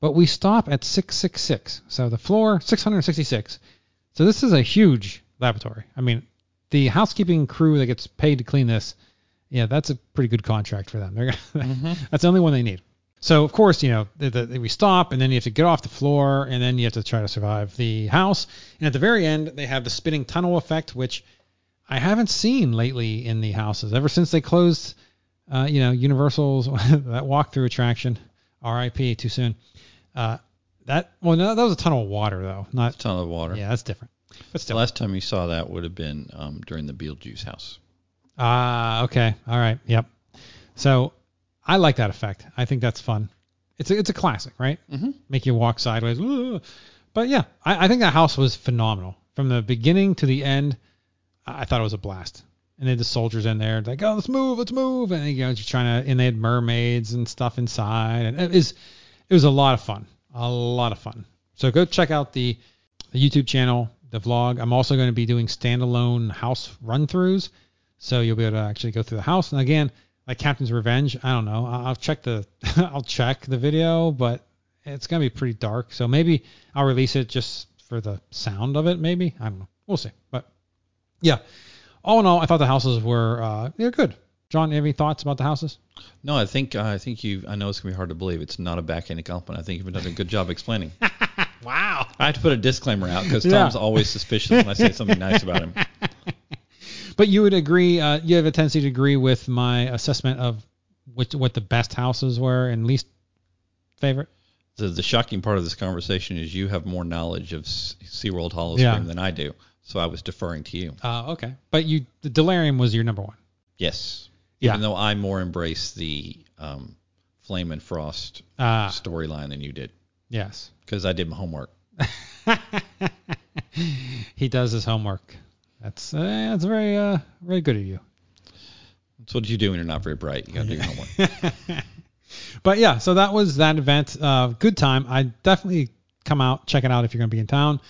Speaker 3: but we stop at 666. So the floor 666. So this is a huge laboratory. I mean, the housekeeping crew that gets paid to clean this, yeah, that's a pretty good contract for them. They're gonna, that's the only one they need. So of course, you know, the, the, we stop, and then you have to get off the floor, and then you have to try to survive the house. And at the very end, they have the spinning tunnel effect, which I haven't seen lately in the houses ever since they closed, uh, you know, Universal's that walkthrough attraction. R.I.P. Too soon. Uh, that well, no, that was a tunnel of water though, not
Speaker 4: a tunnel of water.
Speaker 3: yeah, that's different. But
Speaker 4: The last time you saw that would have been um, during the Beetlejuice house.
Speaker 3: ah, okay, all right, yep. So I like that effect. I think that's fun. It's a, it's a classic, right?
Speaker 4: Mm-hmm.
Speaker 3: Make you walk sideways. But yeah, I, I think that house was phenomenal from the beginning to the end. I thought it was a blast. And then the soldiers in there, like, oh, let's move, let's move, and you know, just trying to, and they had mermaids and stuff inside, and it was, it was a lot of fun, a lot of fun. So go check out the, the YouTube channel, the vlog. I'm also going to be doing standalone house run-throughs, so you'll be able to actually go through the house. And again, like Captain's Revenge, I don't know, I'll check the, I'll check the video, but it's gonna be pretty dark, so maybe I'll release it just for the sound of it. Maybe I don't know. We'll see. But yeah, all in all, I thought the houses were uh, they're good. Jon, any thoughts about the houses?
Speaker 4: No, I think uh, I think you. I know it's gonna be hard to believe. It's not a backhanded compliment. I think you've done a good job explaining.
Speaker 3: Wow.
Speaker 4: I have to put a disclaimer out because
Speaker 3: Yeah.
Speaker 4: Tom's always suspicious when I say something nice about him.
Speaker 3: But you would agree, uh, you have a tendency to agree with my assessment of which what the best houses were and least favorite.
Speaker 4: The, the shocking part of this conversation is you have more knowledge of SeaWorld Hollow
Speaker 3: Yeah.
Speaker 4: Stream than I do. So I was deferring to you.
Speaker 3: Uh, okay, but you the Delirium was your number one.
Speaker 4: Yes.
Speaker 3: Yeah.
Speaker 4: Even though I more embrace the um, Flame and Frost
Speaker 3: Ah,
Speaker 4: storyline than you did
Speaker 3: yes.
Speaker 4: because I did my homework.
Speaker 3: he does his homework. That's uh, that's very uh very good of you.
Speaker 4: That's what you do when you're not very bright. You got to do your homework.
Speaker 3: But yeah, so that was that event. Uh, good time. I definitely come out, check it out if you're gonna be in town.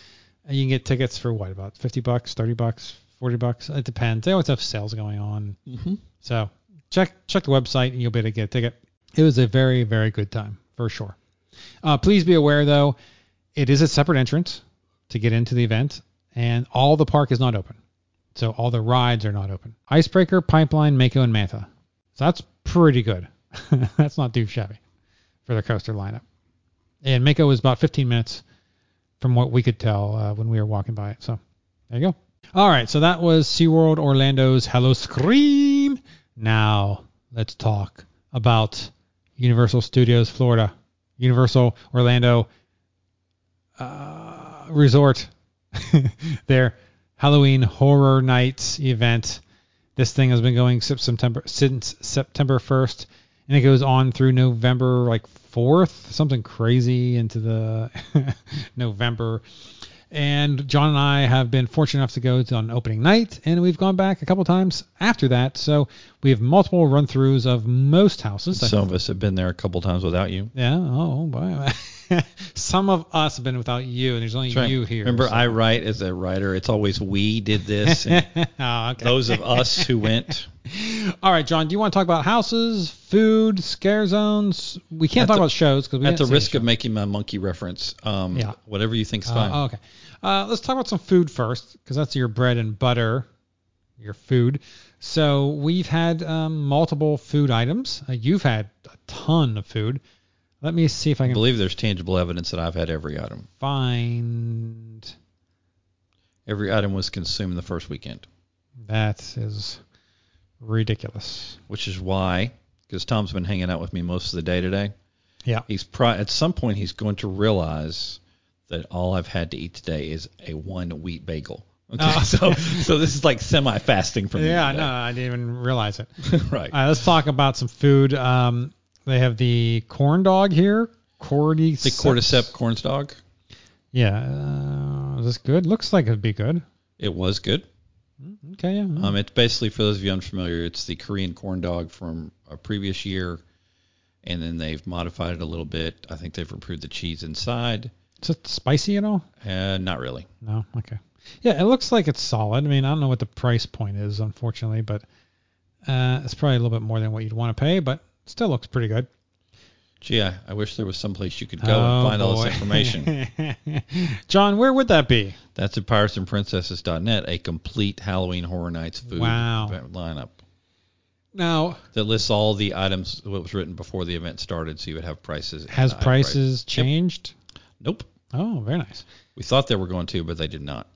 Speaker 3: And you can get tickets for what about fifty bucks, thirty bucks, forty bucks. It depends. They always have sales going on.
Speaker 4: Mm-hmm.
Speaker 3: So check check the website and you'll be able to get a ticket. It was a very very good time for sure. Uh, please be aware though, it is a separate entrance to get into the event, and all the park is not open. So all the rides are not open. Icebreaker, Pipeline, Mako, and Manta. So that's pretty good. that's not too shabby for the coaster lineup. And Mako was about 15 minutes from what we could tell uh, when we were walking by it. So there you go. All right, so that was SeaWorld Orlando's Howl-O-Scream. Now let's talk about Universal Studios Florida, Universal Orlando uh, Resort, their Halloween Horror Nights event. This thing has been going since September since September 1st, and it goes on through November like 4th, something crazy into the November. And Jon and I have been fortunate enough to go to on opening night, and we've gone back a couple times after that. So we have multiple run-throughs of most houses.
Speaker 4: Some of us have been there a couple times without you.
Speaker 3: Yeah. Oh boy. Some of us have been without you, and there's only
Speaker 4: right.
Speaker 3: you here.
Speaker 4: Remember,
Speaker 3: so-
Speaker 4: I write as a writer. It's always we did this. And
Speaker 3: oh, okay.
Speaker 4: those of us who went.
Speaker 3: All right, Jon. Do you want to talk about houses, food, scare zones? We can't
Speaker 4: At
Speaker 3: talk
Speaker 4: the-
Speaker 3: about shows because we
Speaker 4: At the risk of making my monkey reference, um,
Speaker 3: Yeah.
Speaker 4: whatever you think's
Speaker 3: show.
Speaker 4: fine.
Speaker 3: Uh, okay. Uh, let's talk about some food first because that's your bread and butter, your food. So we've had um, multiple food items. Uh, you've had a ton of food. Let me see if I can.
Speaker 4: I believe there's tangible evidence that I've had every item.
Speaker 3: find.
Speaker 4: Every item was consumed the first weekend,
Speaker 3: That is ridiculous.
Speaker 4: which is why, because Tom's been hanging out with me most of the day today.
Speaker 3: Yeah.
Speaker 4: He's pro- at some point he's going to realize that all I've had to eat today is a one wheat bagel. Okay,
Speaker 3: Oh.
Speaker 4: so so this is like semi-fasting for me.
Speaker 3: Yeah,
Speaker 4: today.
Speaker 3: no, I didn't even realize it.
Speaker 4: right.
Speaker 3: All right, let's talk about some food. Um, They have the corn dog here. Cordyceps.
Speaker 4: The cordyceps corns dog.
Speaker 3: Yeah. Uh, is this good? Looks like it'd be good.
Speaker 4: It was good.
Speaker 3: Okay. Yeah.
Speaker 4: Um, it's basically for those of you unfamiliar, it's the Korean corn dog from a previous year, and then they've modified it a little bit. I think they've improved the cheese inside.
Speaker 3: Is it spicy at all?
Speaker 4: Uh, not really.
Speaker 3: No. Okay. Yeah, it looks like it's solid. I mean, I don't know what the price point is, unfortunately, but uh, it's probably a little bit more than what you'd want to pay, but still looks pretty good.
Speaker 4: Gee, I, I wish there was some place you could go
Speaker 3: Oh,
Speaker 4: and find all this information.
Speaker 3: Jon, where would that be?
Speaker 4: That's at piratesandprincesses.net, a complete Halloween Horror Nights food
Speaker 3: Wow.
Speaker 4: lineup
Speaker 3: Now,
Speaker 4: that lists all the items what was written before the event started, so you would have prices.
Speaker 3: has prices changed?
Speaker 4: Nope.
Speaker 3: Oh, very nice.
Speaker 4: We thought they were going to, but they did not.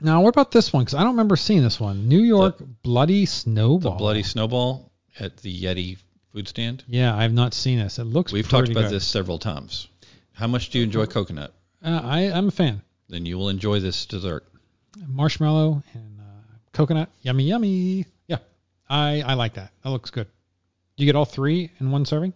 Speaker 3: Now, what about this one? Because I don't remember seeing this one. New York Bloody Snowball.
Speaker 4: The bloody snowball at the Yeti food stand.
Speaker 3: Yeah, I've not seen this. It looks.
Speaker 4: We've talked about
Speaker 3: good.
Speaker 4: this several times. How much do you enjoy coconut?
Speaker 3: Uh, I, I'm a fan.
Speaker 4: Then you will enjoy this dessert.
Speaker 3: Marshmallow and uh, coconut, yummy, yummy. Yeah, I I like that. That looks good. You get all three in one serving?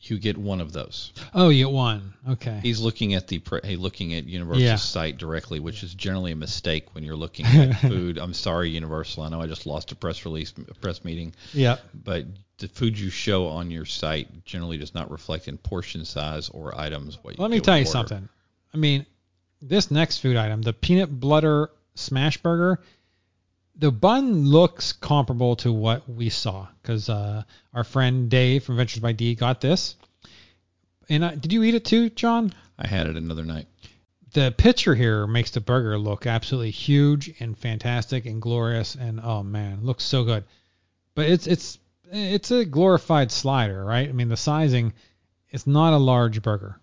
Speaker 4: You get one of those.
Speaker 3: Oh, you get one. Okay.
Speaker 4: He's looking at the pre- hey, looking at Universal's
Speaker 3: Yeah.
Speaker 4: site directly, which is generally a mistake when you're looking at food. I'm sorry, Universal. I know I just lost a press release, a press meeting,
Speaker 3: Yeah.
Speaker 4: but the food you show on your site generally does not reflect in portion size or items. What you
Speaker 3: Let me tell you
Speaker 4: order.
Speaker 3: something. I mean, this next food item, the peanut butter smash burger, the bun looks comparable to what we saw because uh, our friend Dave from Adventures by D got this. And I, did you eat it too, Jon?
Speaker 4: I had it another night.
Speaker 3: The picture here makes the burger look absolutely huge and fantastic and glorious and oh man, looks so good. But it's it's it's a glorified slider, right? I mean, the sizing it's not a large burger.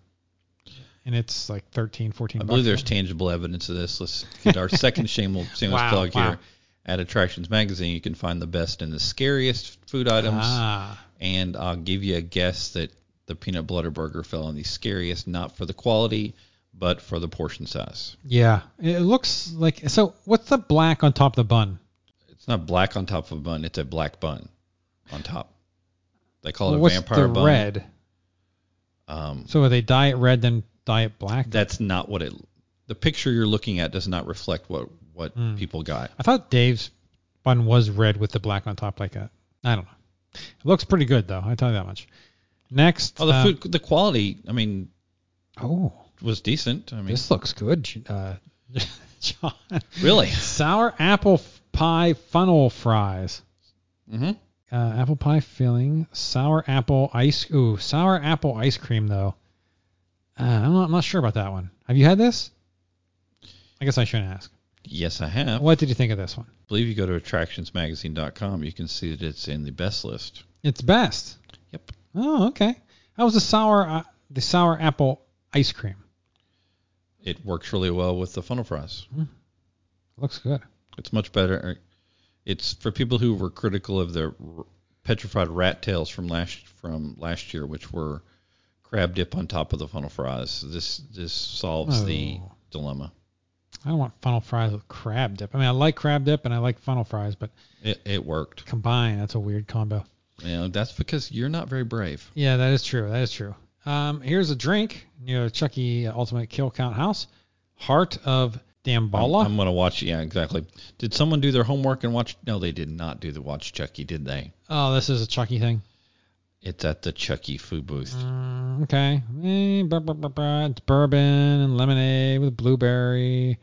Speaker 3: And it's like 13, 14
Speaker 4: I believe there's tangible evidence of this. Let's get our second shameless, shameless
Speaker 3: Wow,
Speaker 4: plug
Speaker 3: wow.
Speaker 4: here. At Attractions Magazine, you can find the best and the scariest food items.
Speaker 3: Ah,
Speaker 4: and I'll give you a guess that the peanut butter burger fell in the scariest, not for the quality, but for the portion size.
Speaker 3: yeah. It looks like so. What's the black on top of the bun?
Speaker 4: It's not black on top of a bun; it's a black bun on top. They call it
Speaker 3: what's
Speaker 4: a vampire
Speaker 3: the
Speaker 4: bun.
Speaker 3: red?
Speaker 4: Um,
Speaker 3: So are they dye it red then dye it black?
Speaker 4: that's not what it. The picture you're looking at does not reflect what what
Speaker 3: Hmm.
Speaker 4: people got.
Speaker 3: I thought Dave's bun was red with the black on top like that. I don't know. It looks pretty good though. I tell you that much. Next.
Speaker 4: Oh, the
Speaker 3: uh,
Speaker 4: food, the quality. I mean,
Speaker 3: Oh,
Speaker 4: was decent. I mean,
Speaker 3: this looks good, uh, Jon.
Speaker 4: really.
Speaker 3: Sour apple f- pie funnel fries.
Speaker 4: hmm
Speaker 3: Uh, apple pie filling, sour apple ice. Ooh, sour apple ice cream though. Uh, I'm not, I'm not sure about that one. Have you had this? I guess I shouldn't ask.
Speaker 4: Yes, I have.
Speaker 3: What did you think of this one?
Speaker 4: I believe you go to attractionsmagazine.com, you can see that it's in the best list.
Speaker 3: It's best.
Speaker 4: Yep.
Speaker 3: Oh, okay. How was the sour uh, the sour apple ice cream?
Speaker 4: It works really well with the funnel fries.
Speaker 3: Looks good.
Speaker 4: It's much better. It's for people who were critical of the r- petrified rat tails from last from last year, which were crab dip on top of the funnel fries. This this solves the
Speaker 3: Oh.
Speaker 4: dilemma.
Speaker 3: I don't want funnel fries with crab dip. I mean, I like crab dip and I like funnel fries, but
Speaker 4: It, it worked.
Speaker 3: combined, that's a weird combo.
Speaker 4: Know, that's because you're not very brave.
Speaker 3: Yeah, that is true. That is true. Um, here's a drink near Chucky Ultimate Kill Count House. Heart of
Speaker 4: I'm, I'm gonna watch. Yeah, exactly. Did someone do their homework and watch? No, they did not do the watch Chucky, did they?
Speaker 3: oh, this is a Chucky thing.
Speaker 4: It's at the Chucky food booth.
Speaker 3: Mm, okay. Eh, It's bourbon and lemonade with blueberry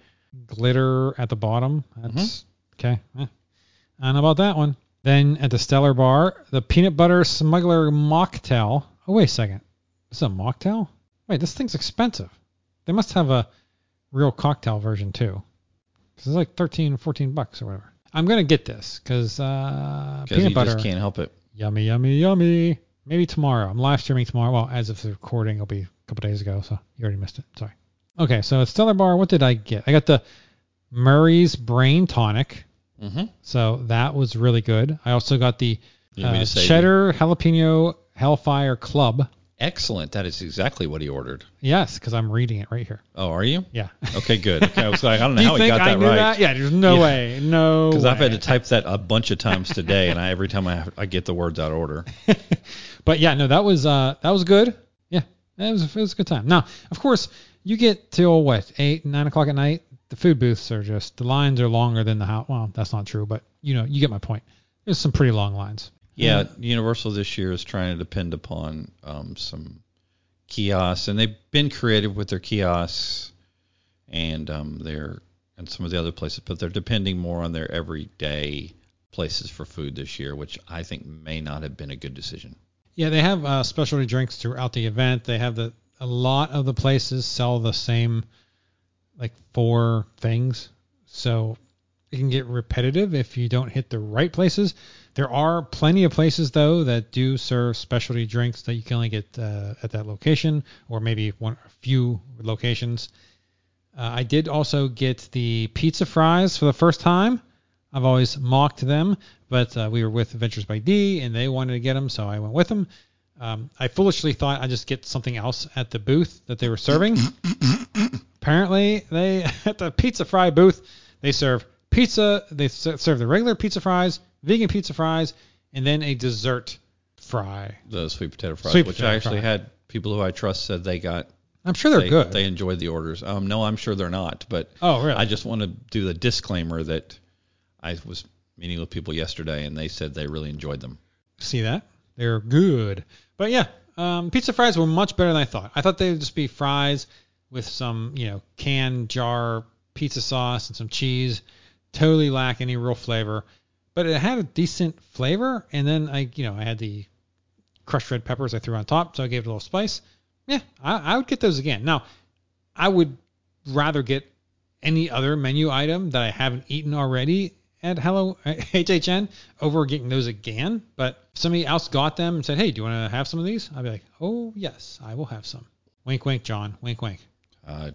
Speaker 3: glitter at the bottom. That's okay. Eh. I don't know about that one. Then at the Stellar Bar, the peanut butter smuggler mocktail. Oh wait a second. This is a mocktail? Wait, this thing's expensive. They must have a real cocktail version too. 'Cause it's like 13, 14 bucks or whatever. I'm gonna get this because uh,
Speaker 4: Because
Speaker 3: peanut
Speaker 4: you
Speaker 3: butter.
Speaker 4: just can't help it.
Speaker 3: Yummy, yummy, yummy. Maybe tomorrow. I'm live streaming tomorrow. Well, as of the recording, it'll be a couple days ago, so you already missed it. Sorry. Okay, so at Stellar Bar, what did I get? I got the Murray's Brain Tonic.
Speaker 4: Mm-hmm.
Speaker 3: So that was really good. I also got the
Speaker 4: You want me
Speaker 3: uh, Cheddar Jalapeno Hellfire Club.
Speaker 4: Excellent. That is exactly what he ordered.
Speaker 3: Yes, because I'm reading it right here.
Speaker 4: Oh, are you?
Speaker 3: Yeah.
Speaker 4: Okay, good. Okay, I was like, I don't know
Speaker 3: Do
Speaker 4: how he got
Speaker 3: I
Speaker 4: that
Speaker 3: knew
Speaker 4: right.
Speaker 3: that? Yeah, there's no
Speaker 4: Yeah.
Speaker 3: way. No.
Speaker 4: Because I've had to type that a bunch of times today, and I every time I have, I get the words out of order.
Speaker 3: But yeah, no, that was uh that was good. Yeah, that was it was a good time. Now, of course, you get till what eight nine o'clock at night. The food booths are just the lines are longer than the house. Well, that's not true, but you know you get my point. There's some pretty long lines.
Speaker 4: Yeah, Universal this year is trying to depend upon um, some kiosks, and they've been creative with their kiosks and um, their and some of the other places, but they're depending more on their everyday places for food this year, which I think may not have been a good decision.
Speaker 3: Yeah, they have uh, specialty drinks throughout the event. They have the a lot of the places sell the same like four things, so it can get repetitive if you don't hit the right places. There are plenty of places though that do serve specialty drinks that you can only get uh, at that location, or maybe one a few locations. Uh, I did also get the pizza fries for the first time. I've always mocked them, but uh, we were with Adventures by D, and they wanted to get them, so I went with them. Um, I foolishly thought I'd just get something else at the booth that they were serving. Apparently, they at the pizza fry booth they serve pizza. They serve the regular pizza fries, vegan pizza fries, and then a dessert fry.
Speaker 4: The sweet potato fries,
Speaker 3: Sweet
Speaker 4: which
Speaker 3: potato
Speaker 4: I actually
Speaker 3: fry.
Speaker 4: had people who I trust said they got.
Speaker 3: I'm sure they're
Speaker 4: they,
Speaker 3: good.
Speaker 4: They enjoyed the orders. Um, no, I'm sure they're not, but
Speaker 3: oh, really?
Speaker 4: I just want to do the disclaimer that I was meeting with people yesterday, and they said they really enjoyed them.
Speaker 3: See that? They're good. But yeah, um, pizza fries were much better than I thought. I thought they would just be fries with some, you know, can jar pizza sauce and some cheese. Totally lack any real flavor. But it had a decent flavor. And then I, you know, I had the crushed red peppers I threw on top, so I gave it a little spice. Yeah, I, I would get those again. Now, I would rather get any other menu item that I haven't eaten already at Hello HHN over getting those again. But if somebody else got them and said, "Hey, do you want to have some of these?" I'd be like, "Oh yes, I will have some." Wink, wink, Jon. Wink, wink.
Speaker 4: Uh,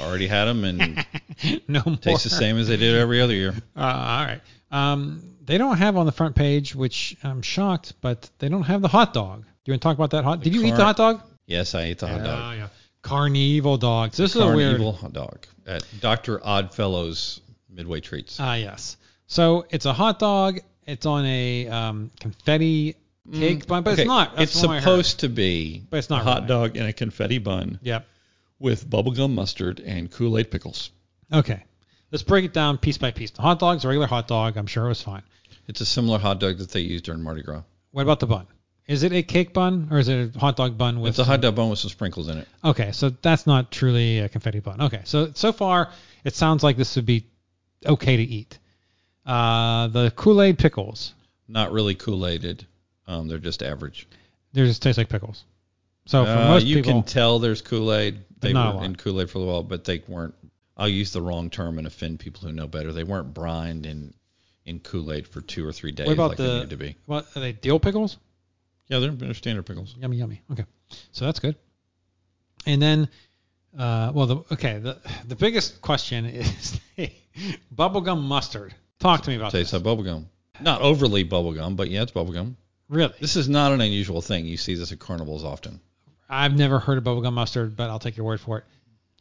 Speaker 4: already had them and
Speaker 3: no more.
Speaker 4: tastes the same as they did every other year.
Speaker 3: Uh, all right. Um, they don't have on the front page, which I'm shocked, but they don't have the hot dog. Do you want to talk about that hot? Did you eat the hot dog?
Speaker 4: Yes, I ate the hot dog.
Speaker 3: Yeah, yeah. Carnival dogs. This is a weird.
Speaker 4: Carnival hot dog at Dr. Oddfellow's Midway Treats.
Speaker 3: Ah, yes. So it's a hot dog. It's on a um, confetti cake bun, but
Speaker 4: Mm, Okay,
Speaker 3: it's not. That's
Speaker 4: it's
Speaker 3: from what I heard.
Speaker 4: supposed to be
Speaker 3: But it's not
Speaker 4: a hot
Speaker 3: really.
Speaker 4: dog in a confetti bun
Speaker 3: Yep.
Speaker 4: With bubblegum mustard and Kool-Aid pickles.
Speaker 3: Okay. Let's break it down piece by piece. The hot dog's a regular hot dog. I'm sure it was fine.
Speaker 4: It's a similar hot dog that they use during Mardi Gras.
Speaker 3: What about the bun? Is it a cake bun or is it a hot dog bun with?
Speaker 4: It's a hot dog bun with some sprinkles in it.
Speaker 3: Okay, so that's not truly a confetti bun. Okay, so so far it sounds like this would be okay to eat. Uh, the Kool-Aid pickles,
Speaker 4: Not really Kool-Aided. Um, they're just average.
Speaker 3: they just taste like pickles. So for
Speaker 4: Uh,
Speaker 3: most
Speaker 4: you
Speaker 3: people, You
Speaker 4: can tell there's Kool-Aid. They
Speaker 3: not
Speaker 4: were in Kool-Aid for a while, but they weren't. I'll use the wrong term and offend people who know better. They weren't brined in in Kool-Aid for two or three days
Speaker 3: what about
Speaker 4: like
Speaker 3: the?
Speaker 4: they needed to be.
Speaker 3: What are they? Dill pickles?
Speaker 4: Yeah, they're, they're standard pickles.
Speaker 3: Yummy, yummy. Okay, so that's good. And then, uh, well, the okay, the the biggest question is bubblegum mustard. Talk to me about
Speaker 4: Tastes
Speaker 3: this.
Speaker 4: like bubblegum. Not overly bubblegum, but yeah, it's bubblegum.
Speaker 3: Really,
Speaker 4: This is not an unusual thing. You see this at carnivals often.
Speaker 3: I've never heard of bubblegum mustard, but I'll take your word for it.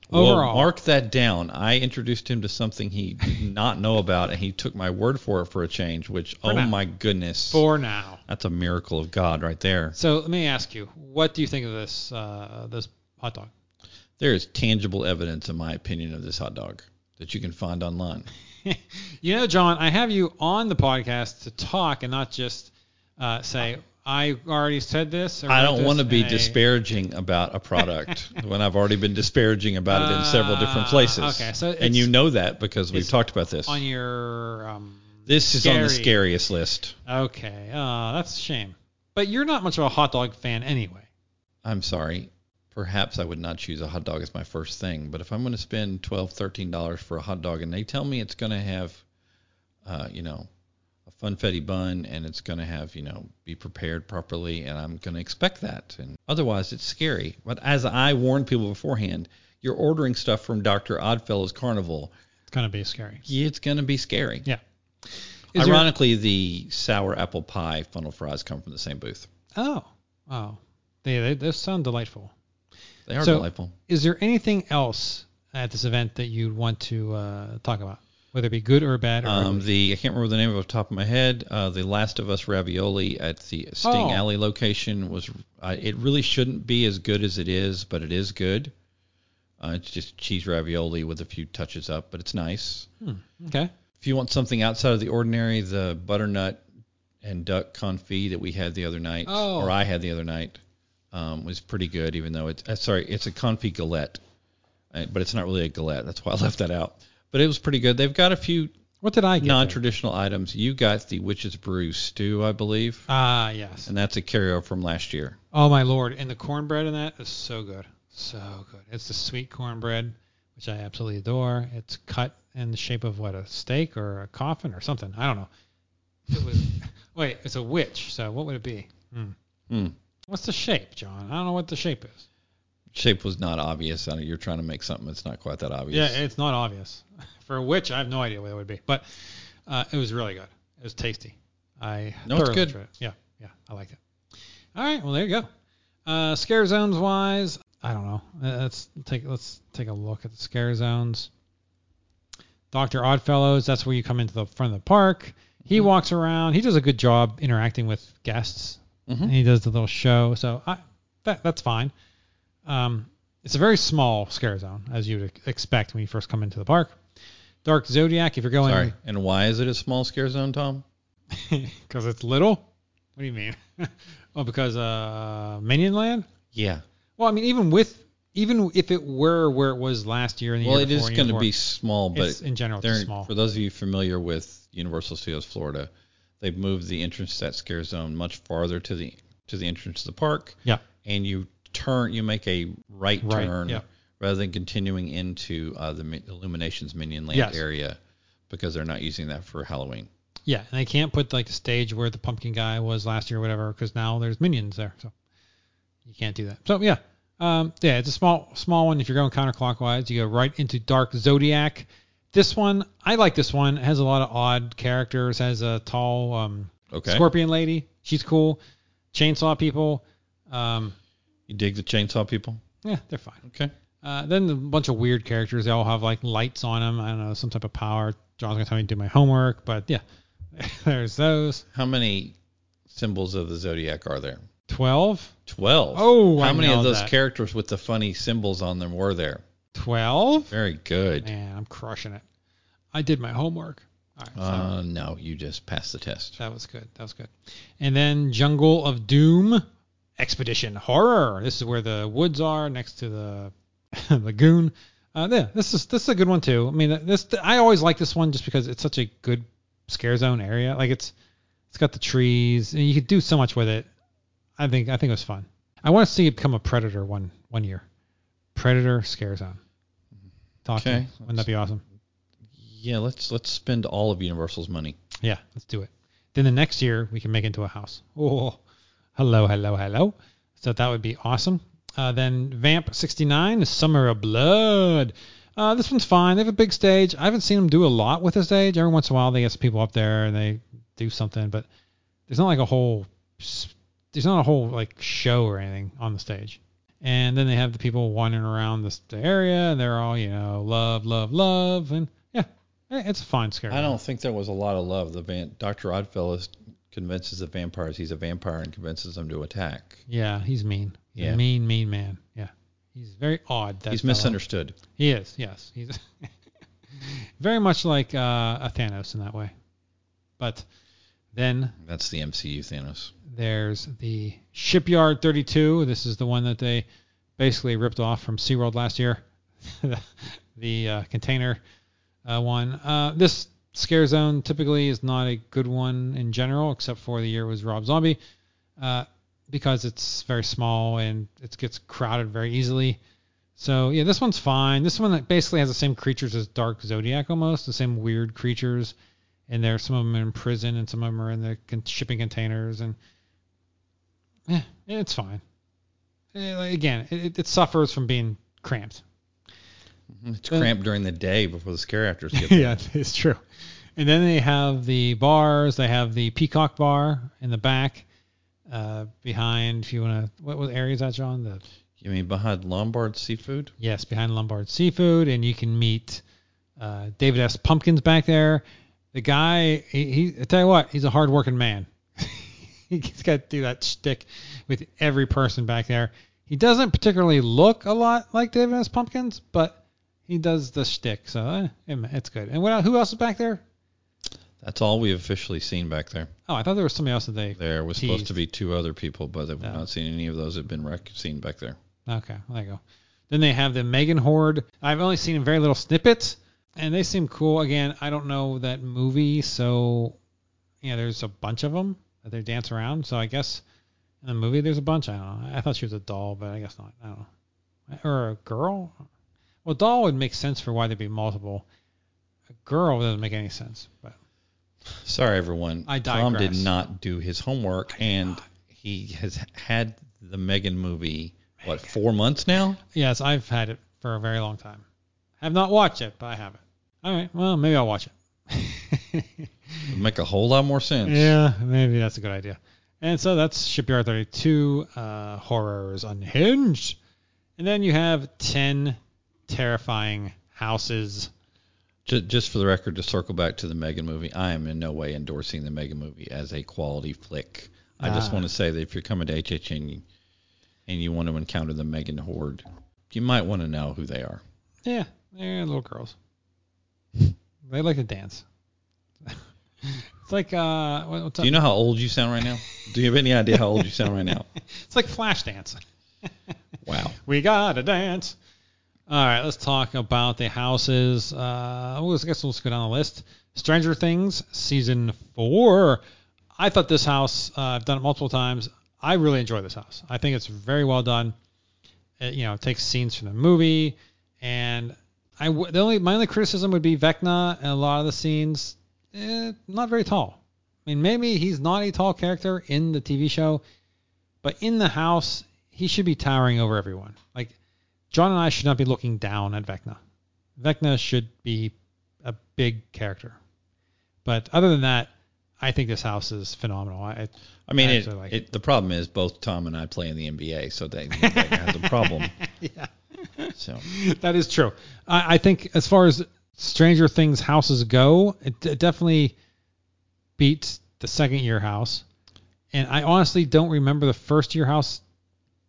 Speaker 4: Well,
Speaker 3: Overall,
Speaker 4: mark that down. I introduced him to something he did not know about, and he took my word for it for a change. Which, oh
Speaker 3: now.
Speaker 4: my goodness,
Speaker 3: for now.
Speaker 4: that's a miracle of God right there.
Speaker 3: So let me ask you, what do you think of this uh, this hot dog?
Speaker 4: There is tangible evidence, in my opinion, of this hot dog that you can find online.
Speaker 3: You know, Jon, I have you on the podcast to talk and not just uh, say I already said this. Or
Speaker 4: I don't want to be
Speaker 3: a-
Speaker 4: disparaging about a product when I've already been disparaging about it in several different
Speaker 3: Ah,
Speaker 4: places.
Speaker 3: okay, so
Speaker 4: and you know that because we've talked about this.
Speaker 3: on your. Um,
Speaker 4: This is on the scariest list.
Speaker 3: Okay, uh, that's a shame. But you're not much of a hot dog fan anyway.
Speaker 4: I'm sorry. Perhaps I would not choose a hot dog as my first thing, but if I'm going to spend twelve, thirteen dollars for a hot dog, and they tell me it's going to have, uh, you know, funfetti bun, and it's going to have, you know, be prepared properly, and I'm going to expect that, and otherwise it's scary. But as I warned people beforehand, you're ordering stuff from Dr. Oddfellow's Carnival.
Speaker 3: It's gonna be scary.
Speaker 4: Yeah, it's going to be scary.
Speaker 3: Yeah. Is there-
Speaker 4: Ironically, the sour apple pie funnel fries come from the same booth.
Speaker 3: oh, oh, They, they those sound delightful.
Speaker 4: They are
Speaker 3: So-
Speaker 4: delightful.
Speaker 3: Is there anything else at this event that you'd want to uh, talk about, whether it be good or bad? Or
Speaker 4: Um, the I can't remember the name of it off the top of my head. Uh, the Last of Us ravioli at the Sting
Speaker 3: Oh.
Speaker 4: Alley location was. Uh, it really shouldn't be as good as it is, but it is good. Uh, it's just cheese ravioli with a few touches up, but it's nice.
Speaker 3: okay.
Speaker 4: If you want something outside of the ordinary, the butternut and duck confit that we had the other night,
Speaker 3: Oh.
Speaker 4: or I had the other night, um, was pretty good. Even though it's uh, sorry, it's a confit galette, uh, but it's not really a galette. That's why I left that out. But it was pretty good. They've got a few
Speaker 3: What did I get?
Speaker 4: non-traditional items. You got the witch's brew stew, I believe,
Speaker 3: Ah, yes.
Speaker 4: and that's a carryover from last year.
Speaker 3: Oh my lord! And the cornbread in that is so good, so good. It's the sweet cornbread, which I absolutely adore. It's cut in the shape of what a steak or a coffin or something. I don't know. It was wait, it's a witch. So what would it be? Hmm.
Speaker 4: Hmm.
Speaker 3: What's the shape, Jon? I don't know what the shape is.
Speaker 4: Shape was not obvious. I know you're trying to make something that's not quite that obvious.
Speaker 3: Yeah, it's not obvious. For which I have no idea what it would be, but uh, it was really good. It was tasty. I
Speaker 4: No, it's good.
Speaker 3: it. Yeah, yeah, I liked it. All right, well there you go. Uh, scare zones wise, I don't know. Uh, Let's take let's take a look at the scare zones. Doctor Oddfellows, that's where you come into the front of the park. He
Speaker 4: Mm-hmm.
Speaker 3: walks around. He does a good job interacting with guests.
Speaker 4: Mhm.
Speaker 3: And he does the little show, so I, that that's fine. Um, it's a very small scare zone, as you'd expect when you first come into the park. Dark Zodiac, if you're going
Speaker 4: Sorry. And why is it a small scare zone, Tom?
Speaker 3: because it's little. What do you mean? oh, because uh, Minion Land.
Speaker 4: Yeah.
Speaker 3: Well, I mean, even with even if it were where it was last year and the
Speaker 4: Well,
Speaker 3: year
Speaker 4: it is
Speaker 3: before,
Speaker 4: going to be small, but
Speaker 3: it's, in general, it's small.
Speaker 4: for those of you familiar with Universal Studios Florida, they've moved the entrance to that scare zone much farther to the to the entrance to the park,
Speaker 3: Yeah,
Speaker 4: and you turn, you make a right,
Speaker 3: Right,
Speaker 4: turn
Speaker 3: yeah.
Speaker 4: rather than continuing into uh, the Illuminations Minion Land
Speaker 3: Yes.
Speaker 4: area because they're not using that for Halloween.
Speaker 3: yeah, and they can't put like the stage where the pumpkin guy was last year or whatever because now there's minions there, so you can't do that. So yeah, um, yeah, it's a small small one. If you're going counterclockwise, you go right into Dark Zodiac. This one, I like this one. It has a lot of odd characters. Has a tall um,
Speaker 4: Okay.
Speaker 3: scorpion lady. She's cool. Chainsaw people. Um,
Speaker 4: You dig the chainsaw people?
Speaker 3: yeah, they're fine.
Speaker 4: Okay.
Speaker 3: Uh, then a bunch of weird characters. They all have like lights on them. I don't know, some type of power. Jon's gonna tell me to do my homework, but yeah, there's those.
Speaker 4: How many symbols of the zodiac are there?
Speaker 3: Twelve.
Speaker 4: Twelve.
Speaker 3: Oh,
Speaker 4: how
Speaker 3: I
Speaker 4: many of those
Speaker 3: that.
Speaker 4: characters with the funny symbols on them were there?
Speaker 3: Twelve.
Speaker 4: Very good.
Speaker 3: Man, I'm crushing it. I did my homework. All right, so
Speaker 4: Uh, no, you just passed the test.
Speaker 3: that was good. That was good. And then Jungle of Doom, Expedition Horror. This is where the woods are next to the lagoon. Uh, yeah, this is this is a good one too. I mean, this I always like this one just because it's such a good scare zone area. Like it's it's got the trees and you could do so much with it. I think I think it was fun. I want to see it become a Predator one one year. Predator scare zone. Talk
Speaker 4: Okay.
Speaker 3: me. Wouldn't that be awesome?
Speaker 4: Yeah, let's let's spend all of Universal's money.
Speaker 3: Yeah, let's do it. Then the next year we can make it into a house. Oh, hello, hello, hello. So that would be awesome. Uh, then Vamp 69, the Summer of Blood. Uh, this one's fine. They have a big stage. I haven't seen them do a lot with the stage. Every once in a while they get some people up there and they do something, but there's not like a whole s- there's not a whole like show or anything on the stage. And then they have the people wandering around this the area and they're all you know love, love, love, and yeah, eh, it's a fine scare.
Speaker 4: I don't think there was a lot of love. The van- Dr. Oddfellows convinces the vampires he's a vampire and convinces them to attack.
Speaker 3: Yeah, he's mean. He's
Speaker 4: Yeah.
Speaker 3: a mean, mean man. Yeah. He's very odd. That
Speaker 4: he's
Speaker 3: fellow.
Speaker 4: misunderstood.
Speaker 3: He is, yes. He's very much like uh, a Thanos in that way. But then
Speaker 4: That's the MCU Thanos.
Speaker 3: there's the Shipyard 32. This is the one that they basically ripped off from SeaWorld last year. the uh, container uh, one. Uh, this scare zone typically is not a good one in general, except for the year was Rob Zombie, uh, because it's very small and it gets crowded very easily. So yeah, this one's fine. This one basically has the same creatures as Dark Zodiac almost, the same weird creatures. And there, some of them in prison, and some of them are in the con- shipping containers, and yeah, it's fine. Eh, Again, it, it suffers from being cramped.
Speaker 4: It's cramped during the day before the scare actors get there.
Speaker 3: yeah, it's true. And then they have the bars. They have the Peacock Bar in the back. uh, behind. If you want to, what, what area is that, Jon? The
Speaker 4: You mean behind Lombard Seafood?
Speaker 3: yes, behind Lombard Seafood, and you can meet uh, David S. Pumpkins back there. The guy, he, he I tell you what, he's a hardworking man. he's got to do that shtick with every person back there. He doesn't particularly look a lot like David S. Pumpkins, but he does the shtick, so eh, it's good. And what, who else is back there?
Speaker 4: That's all we've officially seen back there.
Speaker 3: Oh, I thought there was somebody else that they.
Speaker 4: There was supposed to be two other people, but we've
Speaker 3: Yeah.
Speaker 4: not seen any of those have been rec- seen back there.
Speaker 3: Okay, well, there you go. Then they have the M3GAN Horde. I've only seen very little snippets, and they seem cool. Again, I don't know that movie, so yeah, there's a bunch of them that they dance around. So I guess in the movie there's a bunch. I don't know. I thought she was a doll, but I guess not. I don't know. Or a girl. Well, doll would make sense for why there'd be multiple. A girl doesn't make any sense, but
Speaker 4: Sorry, everyone.
Speaker 3: I
Speaker 4: Tom did not do his homework, and he has had the M3GAN movie what four months now?
Speaker 3: yes, I've had it for a very long time. Have not watched it, but I have it. All right, well maybe I'll watch it.
Speaker 4: Make a whole lot more sense.
Speaker 3: Yeah, maybe that's a good idea. And so that's Shipyard 32, uh, Horrors Unhinged. And then you have 10 terrifying houses.
Speaker 4: Just, just for the record, to circle back to the M3GAN movie, I am in no way endorsing the M3GAN movie as a quality flick. I just
Speaker 3: Ah.
Speaker 4: want to say that if you're coming to HHN and you want to encounter the M3GAN horde, you might want to know who they are.
Speaker 3: Yeah, they're little girls. they like to dance. it's like, uh, what- what's
Speaker 4: Do you know how old you sound right now? Do you have any idea how old you sound right now?
Speaker 3: It's like flash dance.
Speaker 4: Wow.
Speaker 3: We gotta dance. All right, let's talk about the houses. Uh, well, I guess let's go down the list. Stranger Things season four. I thought this house. Uh, I've done it multiple times. I really enjoy this house. I think it's very well done. It, you know, takes scenes from the movie, and I w- the only my only criticism would be Vecna and a lot of the scenes, eh, not very tall. I mean, maybe he's not a tall character in the TV show, but in the house, he should be towering over everyone. Like Jon and I should not be looking down at Vecna. Vecna should be a big character. But other than that, I think this house is phenomenal. I,
Speaker 4: I mean,
Speaker 3: I
Speaker 4: it,
Speaker 3: like
Speaker 4: it, the problem is both Tom and I play in the NBA, so that, that has a problem.
Speaker 3: yeah,
Speaker 4: So
Speaker 3: that is true. I, I think as far as Stranger Things houses go, it, it definitely beats the second year house. And I honestly don't remember the first year house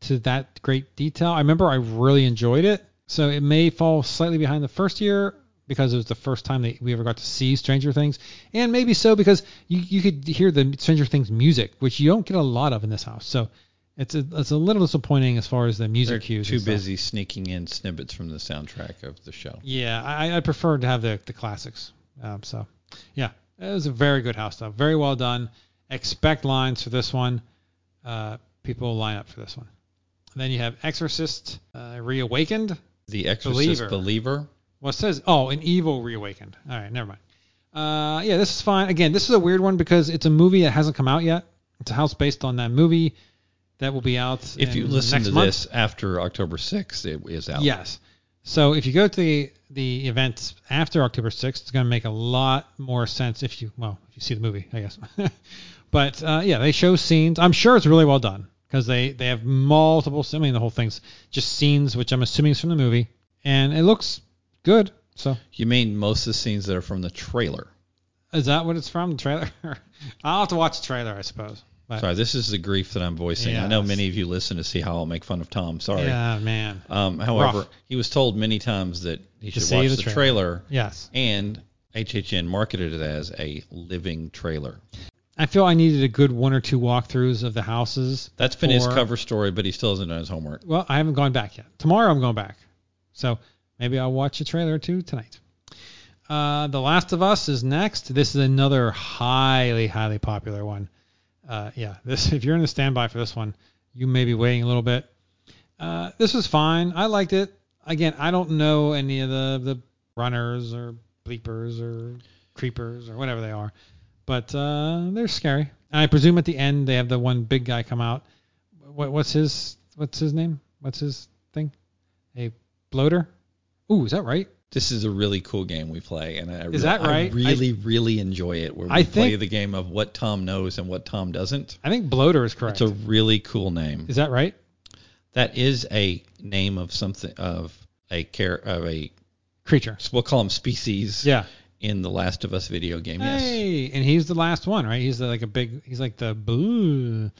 Speaker 3: to that great detail. I remember I really enjoyed it. So it may fall slightly behind the first year because it was the first time that we ever got to see Stranger Things. And maybe so because you, you could hear the Stranger Things music, which you don't get a lot of in this house. So it's a, it's a little disappointing as far as the
Speaker 4: they're
Speaker 3: music cues.
Speaker 4: too busy sneaking in snippets from the soundtrack of the show.
Speaker 3: Yeah, I, I prefer to have the, the classics. Um, so, yeah, it was a very good house stuff. Very well done. Expect lines for this one. Uh, people line up for this one. Then you have Exorcist uh, Reawakened.
Speaker 4: The Exorcist
Speaker 3: Believer.
Speaker 4: Believer.
Speaker 3: Well, it says, oh, an evil reawakened. All right, never mind. Uh, yeah, this is fine. Again, this is a weird one because it's a movie that hasn't come out yet. It's a house based on that movie that will be out.
Speaker 4: If you listen
Speaker 3: next
Speaker 4: to
Speaker 3: month.
Speaker 4: this after October 6th, it is out.
Speaker 3: Yes. So if you go to the the event after October 6th, it's going to make a lot more sense if you well if you see the movie, I guess. but uh, yeah, they show scenes. I'm sure it's really well done because they they have multiple. I mean, the whole thing's just scenes, which I'm assuming is from the movie, and it looks good. So
Speaker 4: You mean most of the scenes that are from the trailer?
Speaker 3: is that what it's from? The trailer? I'll have to watch the trailer, I suppose. But,
Speaker 4: Sorry, this is the grief that I'm voicing. I know many of you listen to see how I'll make fun of Tom. Sorry.
Speaker 3: Yeah, man.
Speaker 4: Um, however,
Speaker 3: Rough.
Speaker 4: he was told many times that he
Speaker 3: To
Speaker 4: should watch
Speaker 3: the
Speaker 4: the,
Speaker 3: trailer.
Speaker 4: trailer.
Speaker 3: Yes.
Speaker 4: and HHN marketed it as a living trailer.
Speaker 3: I feel I needed a good one or two walkthroughs of the houses.
Speaker 4: That's been his
Speaker 3: for-
Speaker 4: cover story, but he still hasn't done his homework.
Speaker 3: Well, I haven't gone back yet. Tomorrow I'm going back. So maybe I'll watch a trailer or two tonight. Uh, the Last of Us is next. This is another highly, highly popular one. Uh, yeah, this if you're in the standby for this one, you may be waiting a little bit. Uh, this was fine. I liked it. Again, I don't know any of the the runners or bleepers or creepers or whatever they are, but uh, they're scary. And I presume at the end they have the one big guy come out. What, what's his what's his name? What's his thing? A bloater? Ooh, is that right?
Speaker 4: This is a really cool game we play, and I,
Speaker 3: Is that right?
Speaker 4: I really, really enjoy it. Where we
Speaker 3: I
Speaker 4: play
Speaker 3: think-
Speaker 4: the game of what Tom knows and what Tom doesn't.
Speaker 3: I think bloater is correct.
Speaker 4: It's a really cool name.
Speaker 3: is that right?
Speaker 4: That is a name of something of a care of a
Speaker 3: Creature.
Speaker 4: we'll call them species.
Speaker 3: Yeah.
Speaker 4: In the Last of Us video game, yes.
Speaker 3: Hey, and he's the last one, right? He's the, like a big. He's like the boo.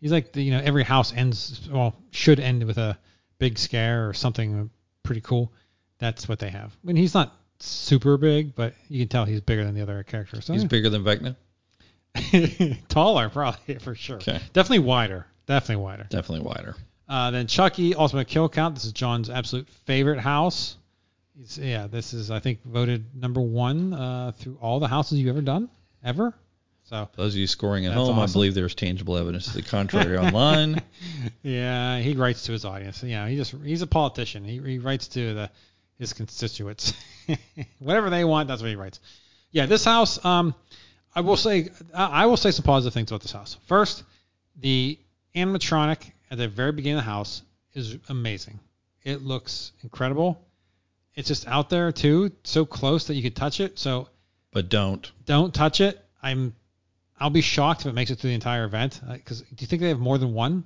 Speaker 3: He's like the you know every house ends well should end with a big scare or something pretty cool. That's what they have. I mean, he's not super big, but you can tell he's bigger than the other characters. So
Speaker 4: He's bigger than Vecna.
Speaker 3: taller, probably for sure.
Speaker 4: Okay.
Speaker 3: Definitely wider. Definitely wider.
Speaker 4: Definitely wider.
Speaker 3: Uh, then Chucky, Ultimate Kill Count. This is Jon's absolute favorite house. He's, yeah, this is I think voted number one uh, through all the houses you've ever done ever. So
Speaker 4: Those of you scoring at home, I believe there's tangible evidence to the contrary online.
Speaker 3: yeah, he writes to his audience. Yeah, he just he's a politician. He, he writes to the his constituents. Whatever they want, that's what he writes. Yeah, this house. Um, I will say I will say some positive things about this house. First, the animatronic at the very beginning of the house is amazing. It looks incredible. It's just out there too, so close that you could touch it. So
Speaker 4: But don't.
Speaker 3: don't touch it. I'm I'll be shocked if it makes it through the entire event. Because do you think they have more than one?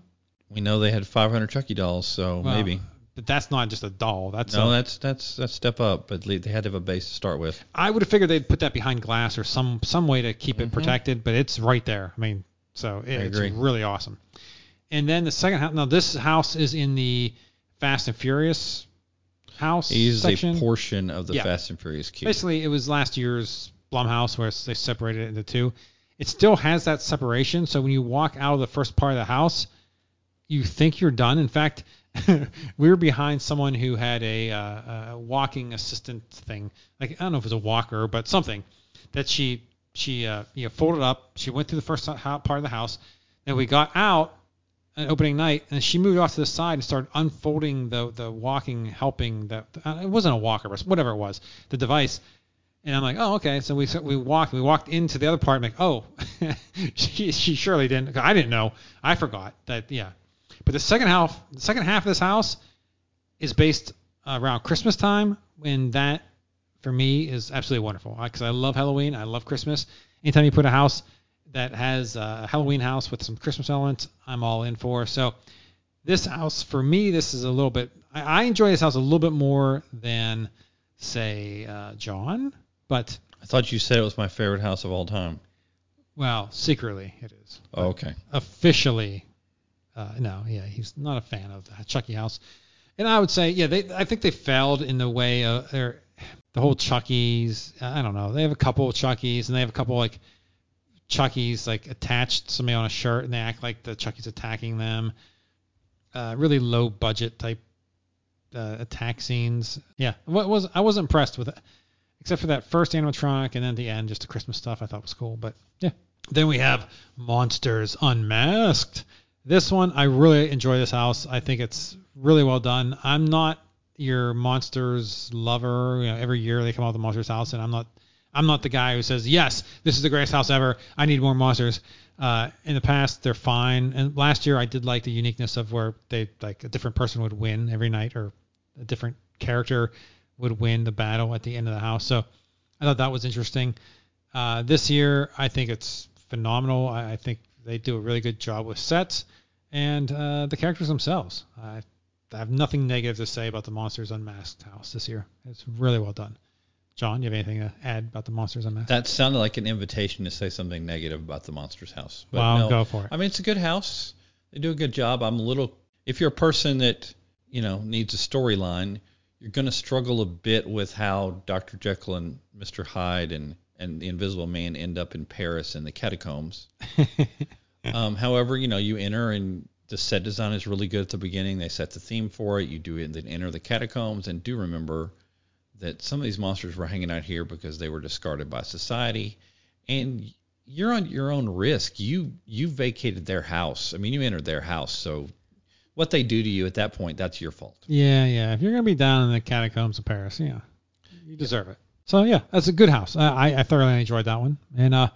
Speaker 4: We know they had 500 Chucky dolls, so
Speaker 3: Well,
Speaker 4: maybe.
Speaker 3: But that's not just a doll. That's
Speaker 4: No,
Speaker 3: a,
Speaker 4: that's that's that's step up, but they had to have a base to start with.
Speaker 3: I would have figured they'd put that behind glass or some some way to keep it
Speaker 4: Mhm.
Speaker 3: protected, but it's right there. I mean, so it, it's
Speaker 4: agree.
Speaker 3: really awesome. And then the second house. Now this house is in the Fast and Furious house
Speaker 4: He uses
Speaker 3: section.
Speaker 4: a portion of the
Speaker 3: Yeah.
Speaker 4: Fast and Furious cube.
Speaker 3: Basically, it was last year's Blumhouse where they separated it into two. It still has that separation, so when you walk out of the first part of the house, you think you're done. In fact, we were behind someone who had a, uh, a walking assistant thing, like I don't know if it was a walker, but something that she she uh, you know folded up. She went through the first part of the house, and we got out on opening night, and she moved off to the side and started unfolding the the walking, helping the. Uh, it wasn't a walker, but whatever it was, the device. And I'm like, oh, okay. So we so we walked we walked into the other part. I'm like, oh, she she surely didn't. I didn't know. I forgot that. Yeah. But the second half, the second half of this house is based around Christmas time, when that for me is absolutely wonderful because I love Halloween. I love Christmas. Anytime you put a house that has a Halloween house with some Christmas elements, I'm all in for. So this house for me, this is a little bit. I, I enjoy this house a little bit more than say uh, Jon, but
Speaker 4: I thought you said it was my favorite house of all time.
Speaker 3: well, secretly it is.
Speaker 4: Oh, okay.
Speaker 3: officially, uh, no, yeah, he's not a fan of the Chucky house. And I would say, yeah, they, I think they failed in the way of their, the whole Chucky's. I don't know. They have a couple of Chucky's, and they have a couple like Chucky's like attached somebody on a shirt, and they act like the Chucky's attacking them. Uh, really low budget type uh, attack scenes. Yeah, what was I was impressed with it, except for that first animatronic, and then the end, just the Christmas stuff I thought was cool. But yeah, then we have Monsters Unmasked. This one, I really enjoy this house. I think it's really well done. I'm not your monsters lover. You know, every year they come out with the monsters house, and I'm not. I'm not the guy who says yes, this is the greatest house ever. I need more monsters. Uh, in the past, they're fine. And last year, I did like the uniqueness of where they like a different person would win every night, or a different character would win the battle at the end of the house. So I thought that was interesting. Uh, this year, I think it's phenomenal. I, I think they do a really good job with sets and uh, the characters themselves. I, I have nothing negative to say about the Monsters Unmasked house this year. It's really well done. Jon, you have anything to add about the Monsters Unmasked?
Speaker 4: That That sounded like an invitation to say something negative about the Monsters house. But
Speaker 3: Well,
Speaker 4: no,
Speaker 3: go for it.
Speaker 4: I mean, it's a good house. They do a good job. I'm a little. If you're a person that you know needs a storyline, you're going to struggle a bit with how Dr. Jekyll and Mr. Hyde and and the Invisible Man end up in Paris in the catacombs. um, however, you know, you enter and the set design is really good at the beginning. They set the theme for it. You do it and then enter the catacombs and do remember that some of these monsters were hanging out here because they were discarded by society. And you're on your own risk. You you vacated their house. I mean, you entered their house, so what they do to you at that point, that's your fault.
Speaker 3: Yeah, yeah. If you're gonna be down in the catacombs of Paris, yeah, you deserve it. So yeah, that's a good house. I, I- I thoroughly enjoyed that one, and uh,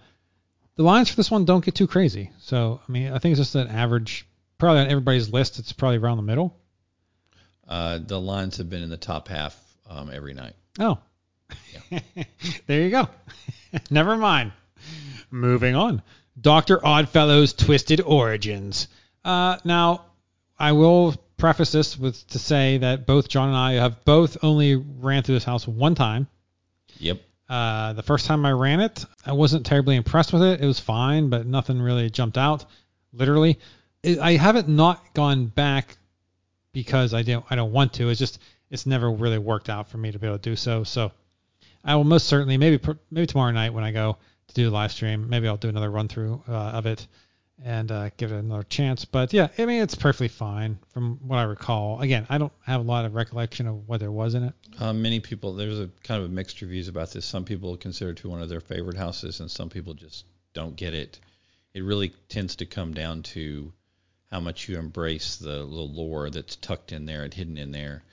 Speaker 3: the lines for this one don't get too crazy. So I mean, I think it's just an average. Probably on everybody's list, it's probably around the middle.
Speaker 4: Uh, the lines have been in the top half um, every night.
Speaker 3: Oh. there you go. Never mind. Moving on. Dr. Oddfellow's Twisted Origins. Uh, now, I will preface this with to say that both Jon and I have both only ran through this house one time.
Speaker 4: Yep.
Speaker 3: Uh, the first time I ran it, I wasn't terribly impressed with it. It was fine, but nothing really jumped out. Literally, it, I haven't not gone back because I don't I don't want to. It's just it's never really worked out for me to be able to do so. So I will most certainly maybe maybe tomorrow night when I go to do the live stream, maybe I'll do another run through uh, of it and uh, give it another chance. But yeah, I mean it's perfectly fine from what I recall. Again, I don't have a lot of recollection of what there was in it.
Speaker 4: Uh, many people, there's a kind of a mixed reviews about this. Some people consider it to one of their favorite houses, and some people just don't get it. It really tends to come down to how much you embrace the little lore that's tucked in there and hidden in there.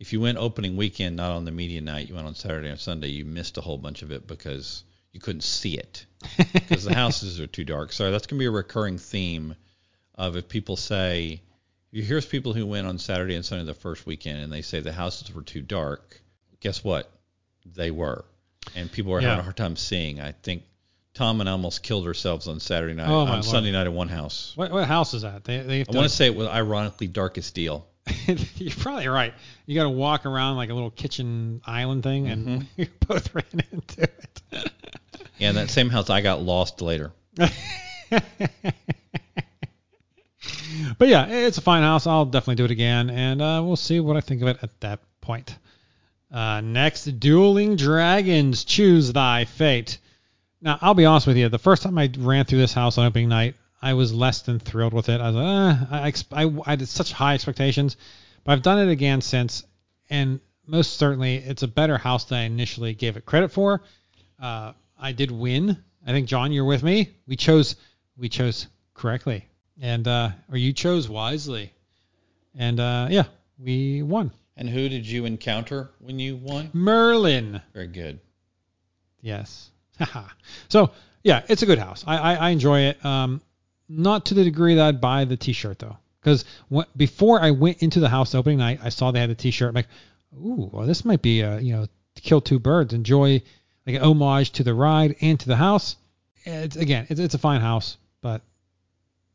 Speaker 4: If you went opening weekend, not on the media night, you went on Saturday or Sunday, you missed a whole bunch of it because you couldn't see it because the houses are too dark. So that's going to be a recurring theme of if people say, you hear people who went on Saturday and Sunday the first weekend and they say the houses were too dark. Guess what? They were. And people were
Speaker 3: Yeah.
Speaker 4: having a hard time seeing. I think Tom and I almost killed ourselves on Saturday night,
Speaker 3: Oh,
Speaker 4: on
Speaker 3: Lord.
Speaker 4: Sunday night at one house.
Speaker 3: What what house is that? They they
Speaker 4: I want to say it was ironically darkest deal.
Speaker 3: You're probably right. You got to walk around like a little kitchen island thing, and we both ran into it.
Speaker 4: Yeah, that same house I got lost later.
Speaker 3: but yeah, it's a fine house. I'll definitely do it again, and uh, we'll see what I think of it at that point. Uh, next, Dueling Dragons, choose thy fate. Now, I'll be honest with you. The first time I ran through this house on opening night, I was less than thrilled with it. I was like, eh, I, I, I had such high expectations, but I've done it again since, and most certainly it's a better house than I initially gave it credit for. Uh, I did win. I think Jon, you're with me. We chose, we chose correctly, and uh, or you chose wisely, and uh, yeah, we won.
Speaker 4: And who did you encounter when you won?
Speaker 3: Merlin.
Speaker 4: Very good.
Speaker 3: Yes. so yeah, it's a good house. I, I, I enjoy it. Um, not to the degree that I'd buy the T-shirt though, because before I went into the house opening night, I saw they had the T-shirt. I'm like, ooh, well, this might be a you know kill two birds. Enjoy like an homage to the ride and to the house. It's again, it's, it's a fine house, but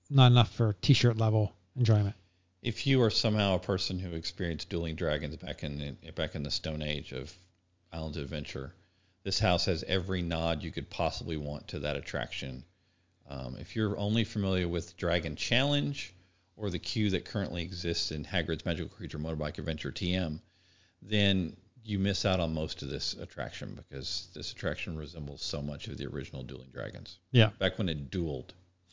Speaker 3: not enough for T-shirt level enjoyment.
Speaker 4: If you are somehow a person who experienced dueling dragons back in the, back in the Stone Age of Islands of Adventure, this house has every nod you could possibly want to that attraction. Um, if you're only familiar with Dragon Challenge or the queue that currently exists in Hagrid's Magical Creature Motorbike Adventure TM, then you miss out on most of this attraction because this attraction resembles so much of the original Dueling Dragons.
Speaker 3: Yeah.
Speaker 4: Back when it dueled.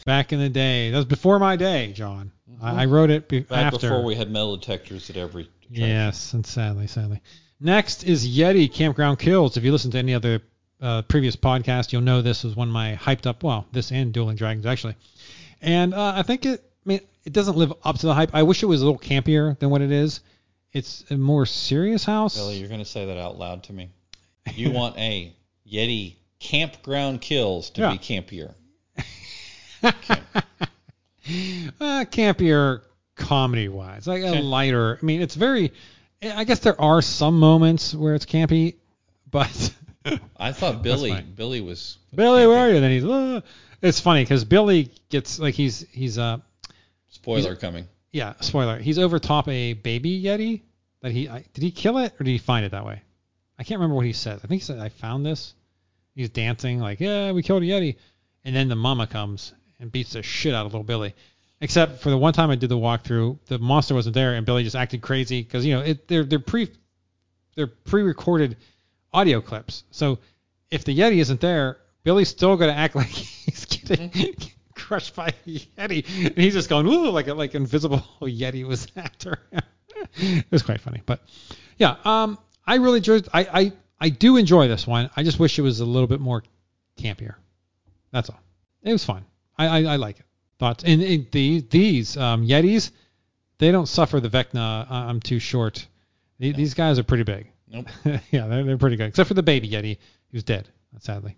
Speaker 3: Back in the day, that was before my day, John. I, I wrote it be-
Speaker 4: Back
Speaker 3: after.
Speaker 4: before we had metal detectors at every attraction.
Speaker 3: Yes, and sadly, sadly. Next is Yeti Campground Kills. If you listen to any other uh, previous podcast, you'll know this was one of my hyped up. Well, this and Dueling Dragons actually, and uh, I think it. I mean, it doesn't live up to the hype. I wish it was a little campier than what it is. It's a more serious house.
Speaker 4: Billy, you're going to say that out loud to me. You want a Yeti campground kills to
Speaker 3: Yeah.
Speaker 4: be campier.
Speaker 3: uh, campier comedy wise, like a lighter. I mean, it's very. I guess there are some moments where it's campy, but
Speaker 4: I thought Billy. Billy was
Speaker 3: Billy, where are you? Then he's. Uh, it's funny because Billy gets like he's he's uh
Speaker 4: Spoiler coming.
Speaker 3: yeah spoiler he's over top a baby yeti that he I, did he kill it or did he find it that way? I can't remember what he said. I think he said I found this. He's dancing like yeah we killed a yeti, and then the mama comes and beats the shit out of little Billy. Except for the one time I did the walkthrough, the monster wasn't there and Billy just acted crazy because you know it they're they're pre they're pre-recorded audio clips. So if the Yeti isn't there, Billy's still gonna act like he's getting crushed by a Yeti, and he's just going ooh like a, like invisible Yeti was after him. it was quite funny, but yeah, um, I really enjoyed. I I I do enjoy this one. I just wish it was a little bit more campier. That's all. It was fun. I I, I like it. Thoughts? And, and the, these um, Yetis, they don't suffer the Vecna. Uh, I'm too short. The- These guys are pretty big.
Speaker 4: Nope.
Speaker 3: yeah, they're, they're pretty good. Except for the baby Yeti, who's dead, sadly.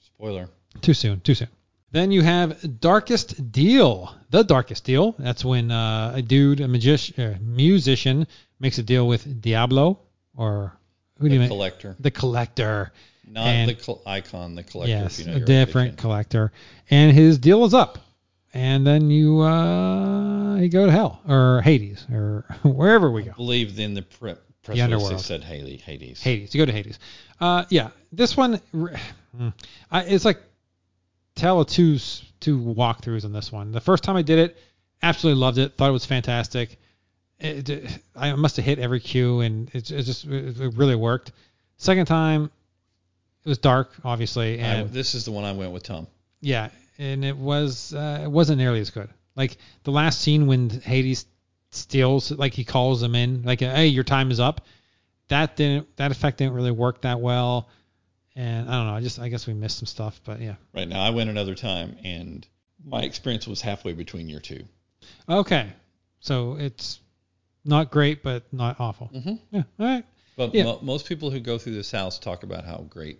Speaker 4: Spoiler.
Speaker 3: Too soon, too soon. Then you have Darkest Deal. The Darkest Deal. That's when uh, a dude, a magician, uh, musician, makes a deal with Diablo, or who do you
Speaker 4: The
Speaker 3: mean?
Speaker 4: collector,
Speaker 3: The collector.
Speaker 4: not
Speaker 3: And-
Speaker 4: the col- icon, the collector.
Speaker 3: yes,
Speaker 4: if you know
Speaker 3: a
Speaker 4: your
Speaker 3: different collector, and his deal is up, and then you uh you go to hell or Hades or wherever we go.
Speaker 4: I believe in the pre- press
Speaker 3: The underworld.
Speaker 4: said Haley, Hades.
Speaker 3: Hades. You go to Hades. Uh, yeah, this one, mm, I, it's like tell of two two walkthroughs on this one. The first time I did it, absolutely loved it. Thought it was fantastic. It, it- I must have hit every cue, and it, it just it, really worked. Second time, it was dark, obviously,
Speaker 4: I-
Speaker 3: and
Speaker 4: this is the one I went with Tom.
Speaker 3: yeah, and it was uh, it wasn't nearly as good. Like the last scene when Hades steals, like he calls them in, like hey, your time is up. That didn't that effect didn't really work that well, and I don't know. I just I guess we missed some stuff, but yeah.
Speaker 4: Right now, I went another time, and my experience was halfway between your two.
Speaker 3: Okay, so it's not great, but not awful.
Speaker 4: Mhm.
Speaker 3: Yeah. All right.
Speaker 4: But
Speaker 3: Yeah.
Speaker 4: mo- most people who go through this house talk about how great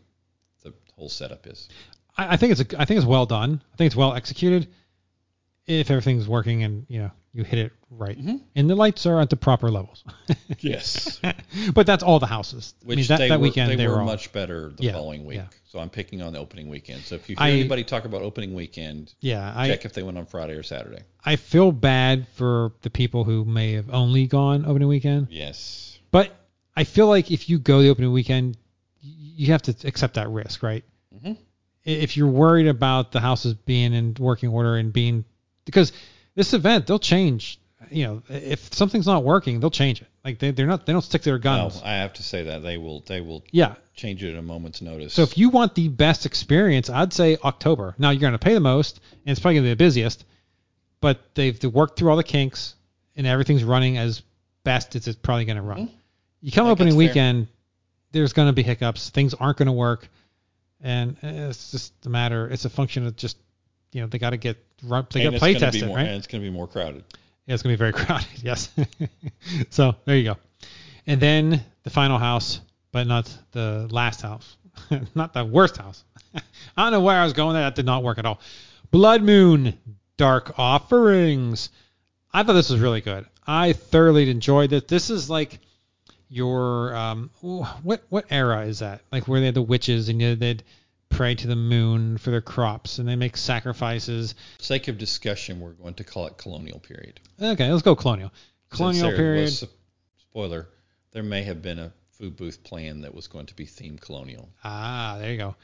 Speaker 4: the whole setup is.
Speaker 3: I, I think it's a, I think it's well done. I think it's well executed. If everything's working and you know you hit it right,
Speaker 4: Mhm.
Speaker 3: and the lights are at the proper levels.
Speaker 4: Yes.
Speaker 3: but that's all the houses.
Speaker 4: Which
Speaker 3: I mean, that,
Speaker 4: they
Speaker 3: that
Speaker 4: were,
Speaker 3: weekend
Speaker 4: they,
Speaker 3: they,
Speaker 4: were
Speaker 3: all,
Speaker 4: much better the
Speaker 3: Yeah,
Speaker 4: following week.
Speaker 3: yeah.
Speaker 4: So I'm picking on the opening weekend. So if you hear
Speaker 3: I-
Speaker 4: anybody talk about opening weekend,
Speaker 3: Yeah, I
Speaker 4: check if they went on Friday or Saturday.
Speaker 3: I feel bad for the people who may have only gone opening weekend,
Speaker 4: Yes.
Speaker 3: but I feel like if you go the opening weekend, you have to accept that risk, right?
Speaker 4: Mhm.
Speaker 3: If you're worried about the houses being in working order and being because this event they'll change. You know, if something's not working, they'll change it. Like they, they're not they don't stick to their
Speaker 4: No,
Speaker 3: guns.
Speaker 4: I have to say that they will they will
Speaker 3: yeah.
Speaker 4: change it at a moment's notice.
Speaker 3: So if you want the best experience, I'd say October. Now you're going to pay the most, and it's probably going to be the busiest, but they've worked through all the kinks, and everything's running as best as it's probably going to run.
Speaker 4: Mhm.
Speaker 3: You come
Speaker 4: think
Speaker 3: opening weekend, there's going to be hiccups. Things aren't going to work, and it's just a matter. It's a function of just you know they got to get run. They got to play
Speaker 4: gonna
Speaker 3: test it,
Speaker 4: more,
Speaker 3: right?
Speaker 4: And it's going to be more crowded.
Speaker 3: Yeah, it's gonna be very crowded. Yes. so there you go. And then the final house, but not the last house, not the worst house. I don't know where I was going. There. That did not work at all. Blood Moon Dark Offerings. I thought this was really good. I thoroughly enjoyed it. This is like your um what what era is that? Like where they had the witches and you know, they'd pray to the moon for their crops and they make sacrifices.
Speaker 4: For sake of discussion, we're going to call it colonial period.
Speaker 3: Okay, let's go colonial. Colonial period.
Speaker 4: Was, spoiler: there may have been a food booth plan that was going to be themed colonial.
Speaker 3: Ah, there you go.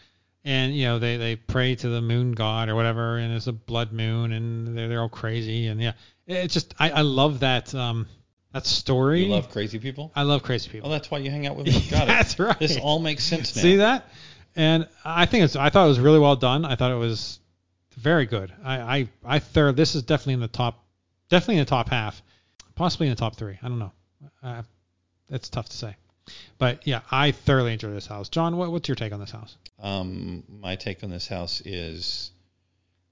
Speaker 3: And you know they, they pray to the moon god or whatever, and it's a blood moon, and they're, they're all crazy, and yeah, it's just I, I love that um that story.
Speaker 4: You love crazy people.
Speaker 3: I love crazy
Speaker 4: Oh,
Speaker 3: people.
Speaker 4: that's why you hang out with me. Got it.
Speaker 3: That's right.
Speaker 4: This all makes sense now.
Speaker 3: See that? And I think it's I thought it was really well done. I thought it was very good. I I I third this is definitely in the top, definitely in the top half, possibly in the top three. I don't know. Uh, it's tough to say. But yeah, I thoroughly enjoyed this house. Jon, what, what's your take on this house?
Speaker 4: Um, my take on this house is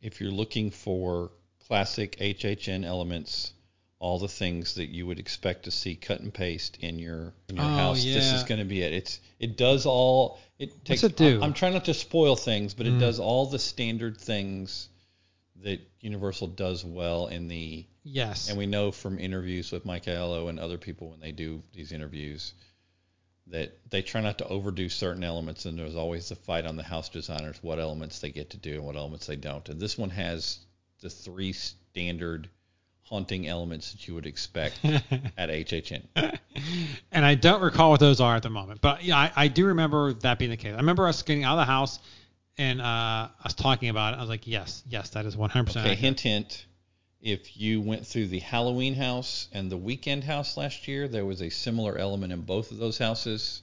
Speaker 4: if you're looking for classic HHN elements, all the things that you would expect to see cut and paste in your in your
Speaker 3: Oh,
Speaker 4: house, this is going to be it. It's it does all it takes.
Speaker 3: it do?
Speaker 4: I'm, I'm trying not to spoil things, but it
Speaker 3: Mm.
Speaker 4: does all the standard things that Universal does well in the
Speaker 3: Yes.
Speaker 4: and we know from interviews with Mike Aiello and other people when they do these interviews that they try not to overdo certain elements, and there's always the fight on the house designers what elements they get to do and what elements they don't. And this one has the three standard haunting elements that you would expect at HHN.
Speaker 3: and I don't recall what those are at the moment, but yeah, I, I do remember that being the case. I remember us getting out of the house and uh, us talking about it. I was like, yes, yes, that is 100%
Speaker 4: Okay,
Speaker 3: accurate.
Speaker 4: hint, hint. If you went through the Halloween house and the weekend house last year, there was a similar element in both of those houses.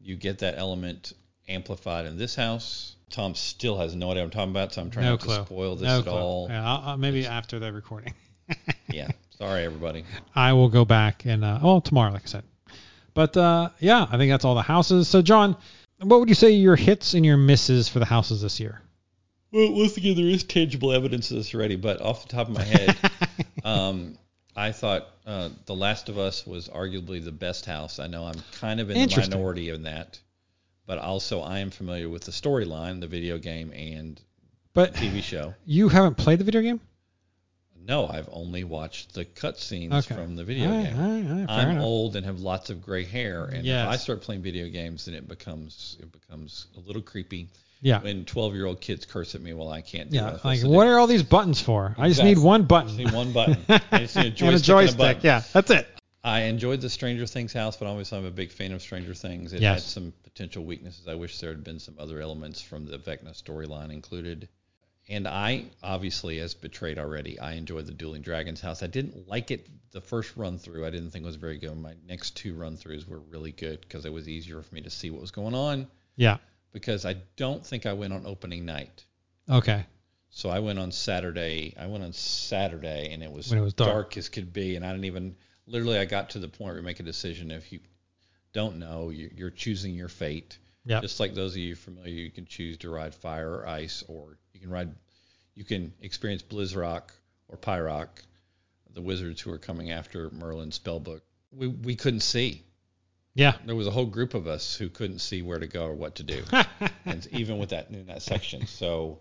Speaker 4: You get that element amplified in this house. Tom still has no idea what I'm talking about, so I'm trying
Speaker 3: no
Speaker 4: not
Speaker 3: clue.
Speaker 4: to spoil this
Speaker 3: no
Speaker 4: at
Speaker 3: clue.
Speaker 4: all.
Speaker 3: Yeah, I'll, I'll- maybe after the recording.
Speaker 4: Yeah. Sorry, everybody.
Speaker 3: I will go back and uh, oh tomorrow, like I said. But uh, yeah, I think that's all the houses. So Jon, what would you say your hits and your misses for the houses this year?
Speaker 4: Well, once again, there is tangible evidence of this already, but off the top of my head, um, I thought uh, The Last of Us was arguably the best house. I know I'm kind of in the minority in that, but also I am familiar with the storyline, the video game, and
Speaker 3: But
Speaker 4: TV show.
Speaker 3: you haven't played the video game?
Speaker 4: No, I've only watched the cutscenes
Speaker 3: Okay.
Speaker 4: from the video
Speaker 3: right,
Speaker 4: game.
Speaker 3: all right, all right,
Speaker 4: I'm
Speaker 3: enough.
Speaker 4: old and have lots of gray hair, and
Speaker 3: Yes.
Speaker 4: if I start playing video games, then it becomes it becomes a little creepy.
Speaker 3: Yeah.
Speaker 4: When 12 year old kids curse at me while I can't do
Speaker 3: Yeah. Like, what
Speaker 4: do.
Speaker 3: are all these buttons for? I just need
Speaker 4: Exactly.
Speaker 3: one
Speaker 4: I
Speaker 3: button.
Speaker 4: just need one button. I just need a joystick.
Speaker 3: and a joystick.
Speaker 4: button.
Speaker 3: yeah, that's it.
Speaker 4: I enjoyed the Stranger Things house, but obviously I'm a big fan of Stranger Things. It
Speaker 3: Yes.
Speaker 4: had some potential weaknesses. I wish there had been some other elements from the Vecna storyline included. And I, obviously, as betrayed already, I enjoyed the Dueling Dragons house. I didn't like it the first run through. I didn't think it was very good. My next two run throughs were really good because it was easier for me to see what was going on.
Speaker 3: Yeah.
Speaker 4: Because I don't think I went on opening night.
Speaker 3: Okay.
Speaker 4: So I went on Saturday. I went on Saturday, and it was,
Speaker 3: it was dark.
Speaker 4: as could be. And I didn't even literally. I got to the point where you make a decision. If you don't know, you're choosing your fate.
Speaker 3: Yeah.
Speaker 4: Just like those of you familiar, you can choose to ride fire or ice, or you can ride. You can experience Blizzrock or Pyrock, the wizards who are coming after Merlin's spellbook. We we couldn't see.
Speaker 3: Yeah.
Speaker 4: There was a whole group of us who couldn't see where to go or what to do and even with that in that section. So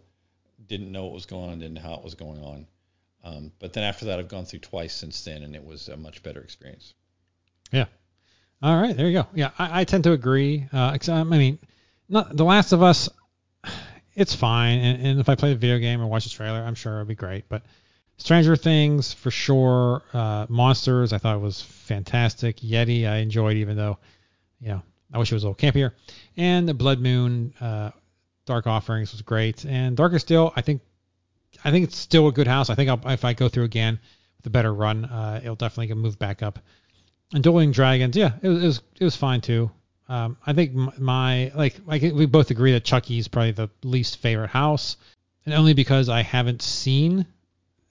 Speaker 4: didn't know what was going on, didn't know how it was going on. Um, but then after that, I've gone through twice since then, and it was a much better experience.
Speaker 3: Yeah. All right, there you go. Yeah, I, I tend to agree. Uh, I mean, not The Last of Us. It's fine, and, and if I play the video game or watch the trailer, I'm sure it'll be great. But Stranger Things for sure. Uh, Monsters, I thought it was fantastic. Yeti, I enjoyed, even though, you know, I wish it was a little campier. And the Blood Moon, uh, Dark Offerings was great, and Darker Still, I think, I think it's still a good house. I think I'll, if I go through again with a better run, uh, it'll definitely move back up. And Dueling Dragons, yeah, it was it was, it was fine too. Um, I think my like think we both agree that Chucky's probably the least favorite house, and only because I haven't seen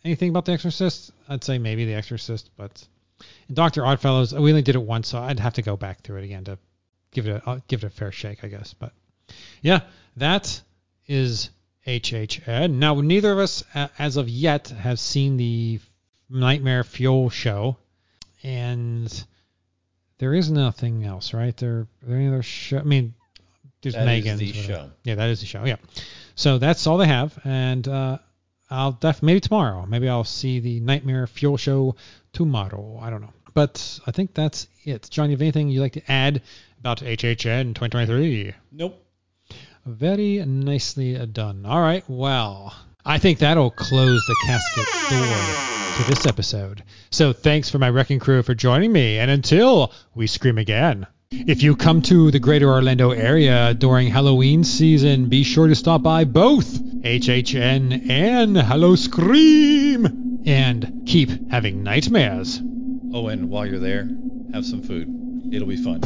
Speaker 3: anything about The Exorcist. I'd say maybe The Exorcist, but Doctor Oddfellows, we only did it once, so I'd have to go back through it again to give it a uh, give it a fair shake, I guess. But yeah, that is HHN. Now, neither of us, a- as of yet, have seen the Nightmare Fuel show, and there is nothing else, right? There, there any other show? I mean, there's
Speaker 4: That is
Speaker 3: Megan's.
Speaker 4: the
Speaker 3: whatever.
Speaker 4: show.
Speaker 3: Yeah, that is the show. Yeah. So that's all they have, and uh, I'll def maybe tomorrow. Maybe I'll see the Nightmare Fuel show tomorrow. I don't know, but I think that's it. Jon, you have anything you'd like to add about HHN 2023?
Speaker 4: Nope.
Speaker 3: Very nicely done. All right, well, I think that'll close the casket door to this episode. So thanks for my wrecking crew for joining me, and until we scream again. If you come to the greater Orlando area during Halloween season, be sure to stop by both HHN and Howl-O-Scream and keep having nightmares.
Speaker 4: Oh, and while you're there, have some food. It'll be fun.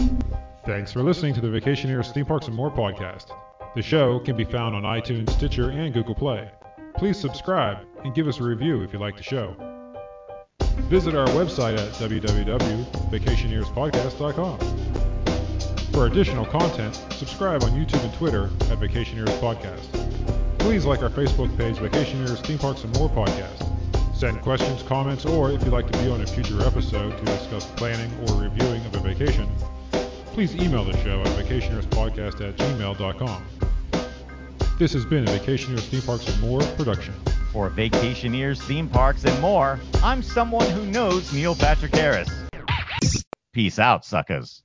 Speaker 1: Thanks for listening to the Vacationeers Theme Parks and More podcast. The show can be found on iTunes, Stitcher, and Google Play. Please subscribe and give us a review if you like the show. Visit our website at www.vacationeerspodcast.com. For additional content, subscribe on YouTube and Twitter at Vacationeers Podcast. Please like our Facebook page, Vacationeers Theme Parks and More Podcast. Send questions, comments, or if you'd like to be on a future episode to discuss planning or reviewing of a vacation, please email the show at vacationeerspodcast at gmail.com. This has been a Vacationeers Theme Parks and More production.
Speaker 5: For vacationeers, theme parks, and more, I'm someone who knows Neil Patrick Harris. Peace out, suckers.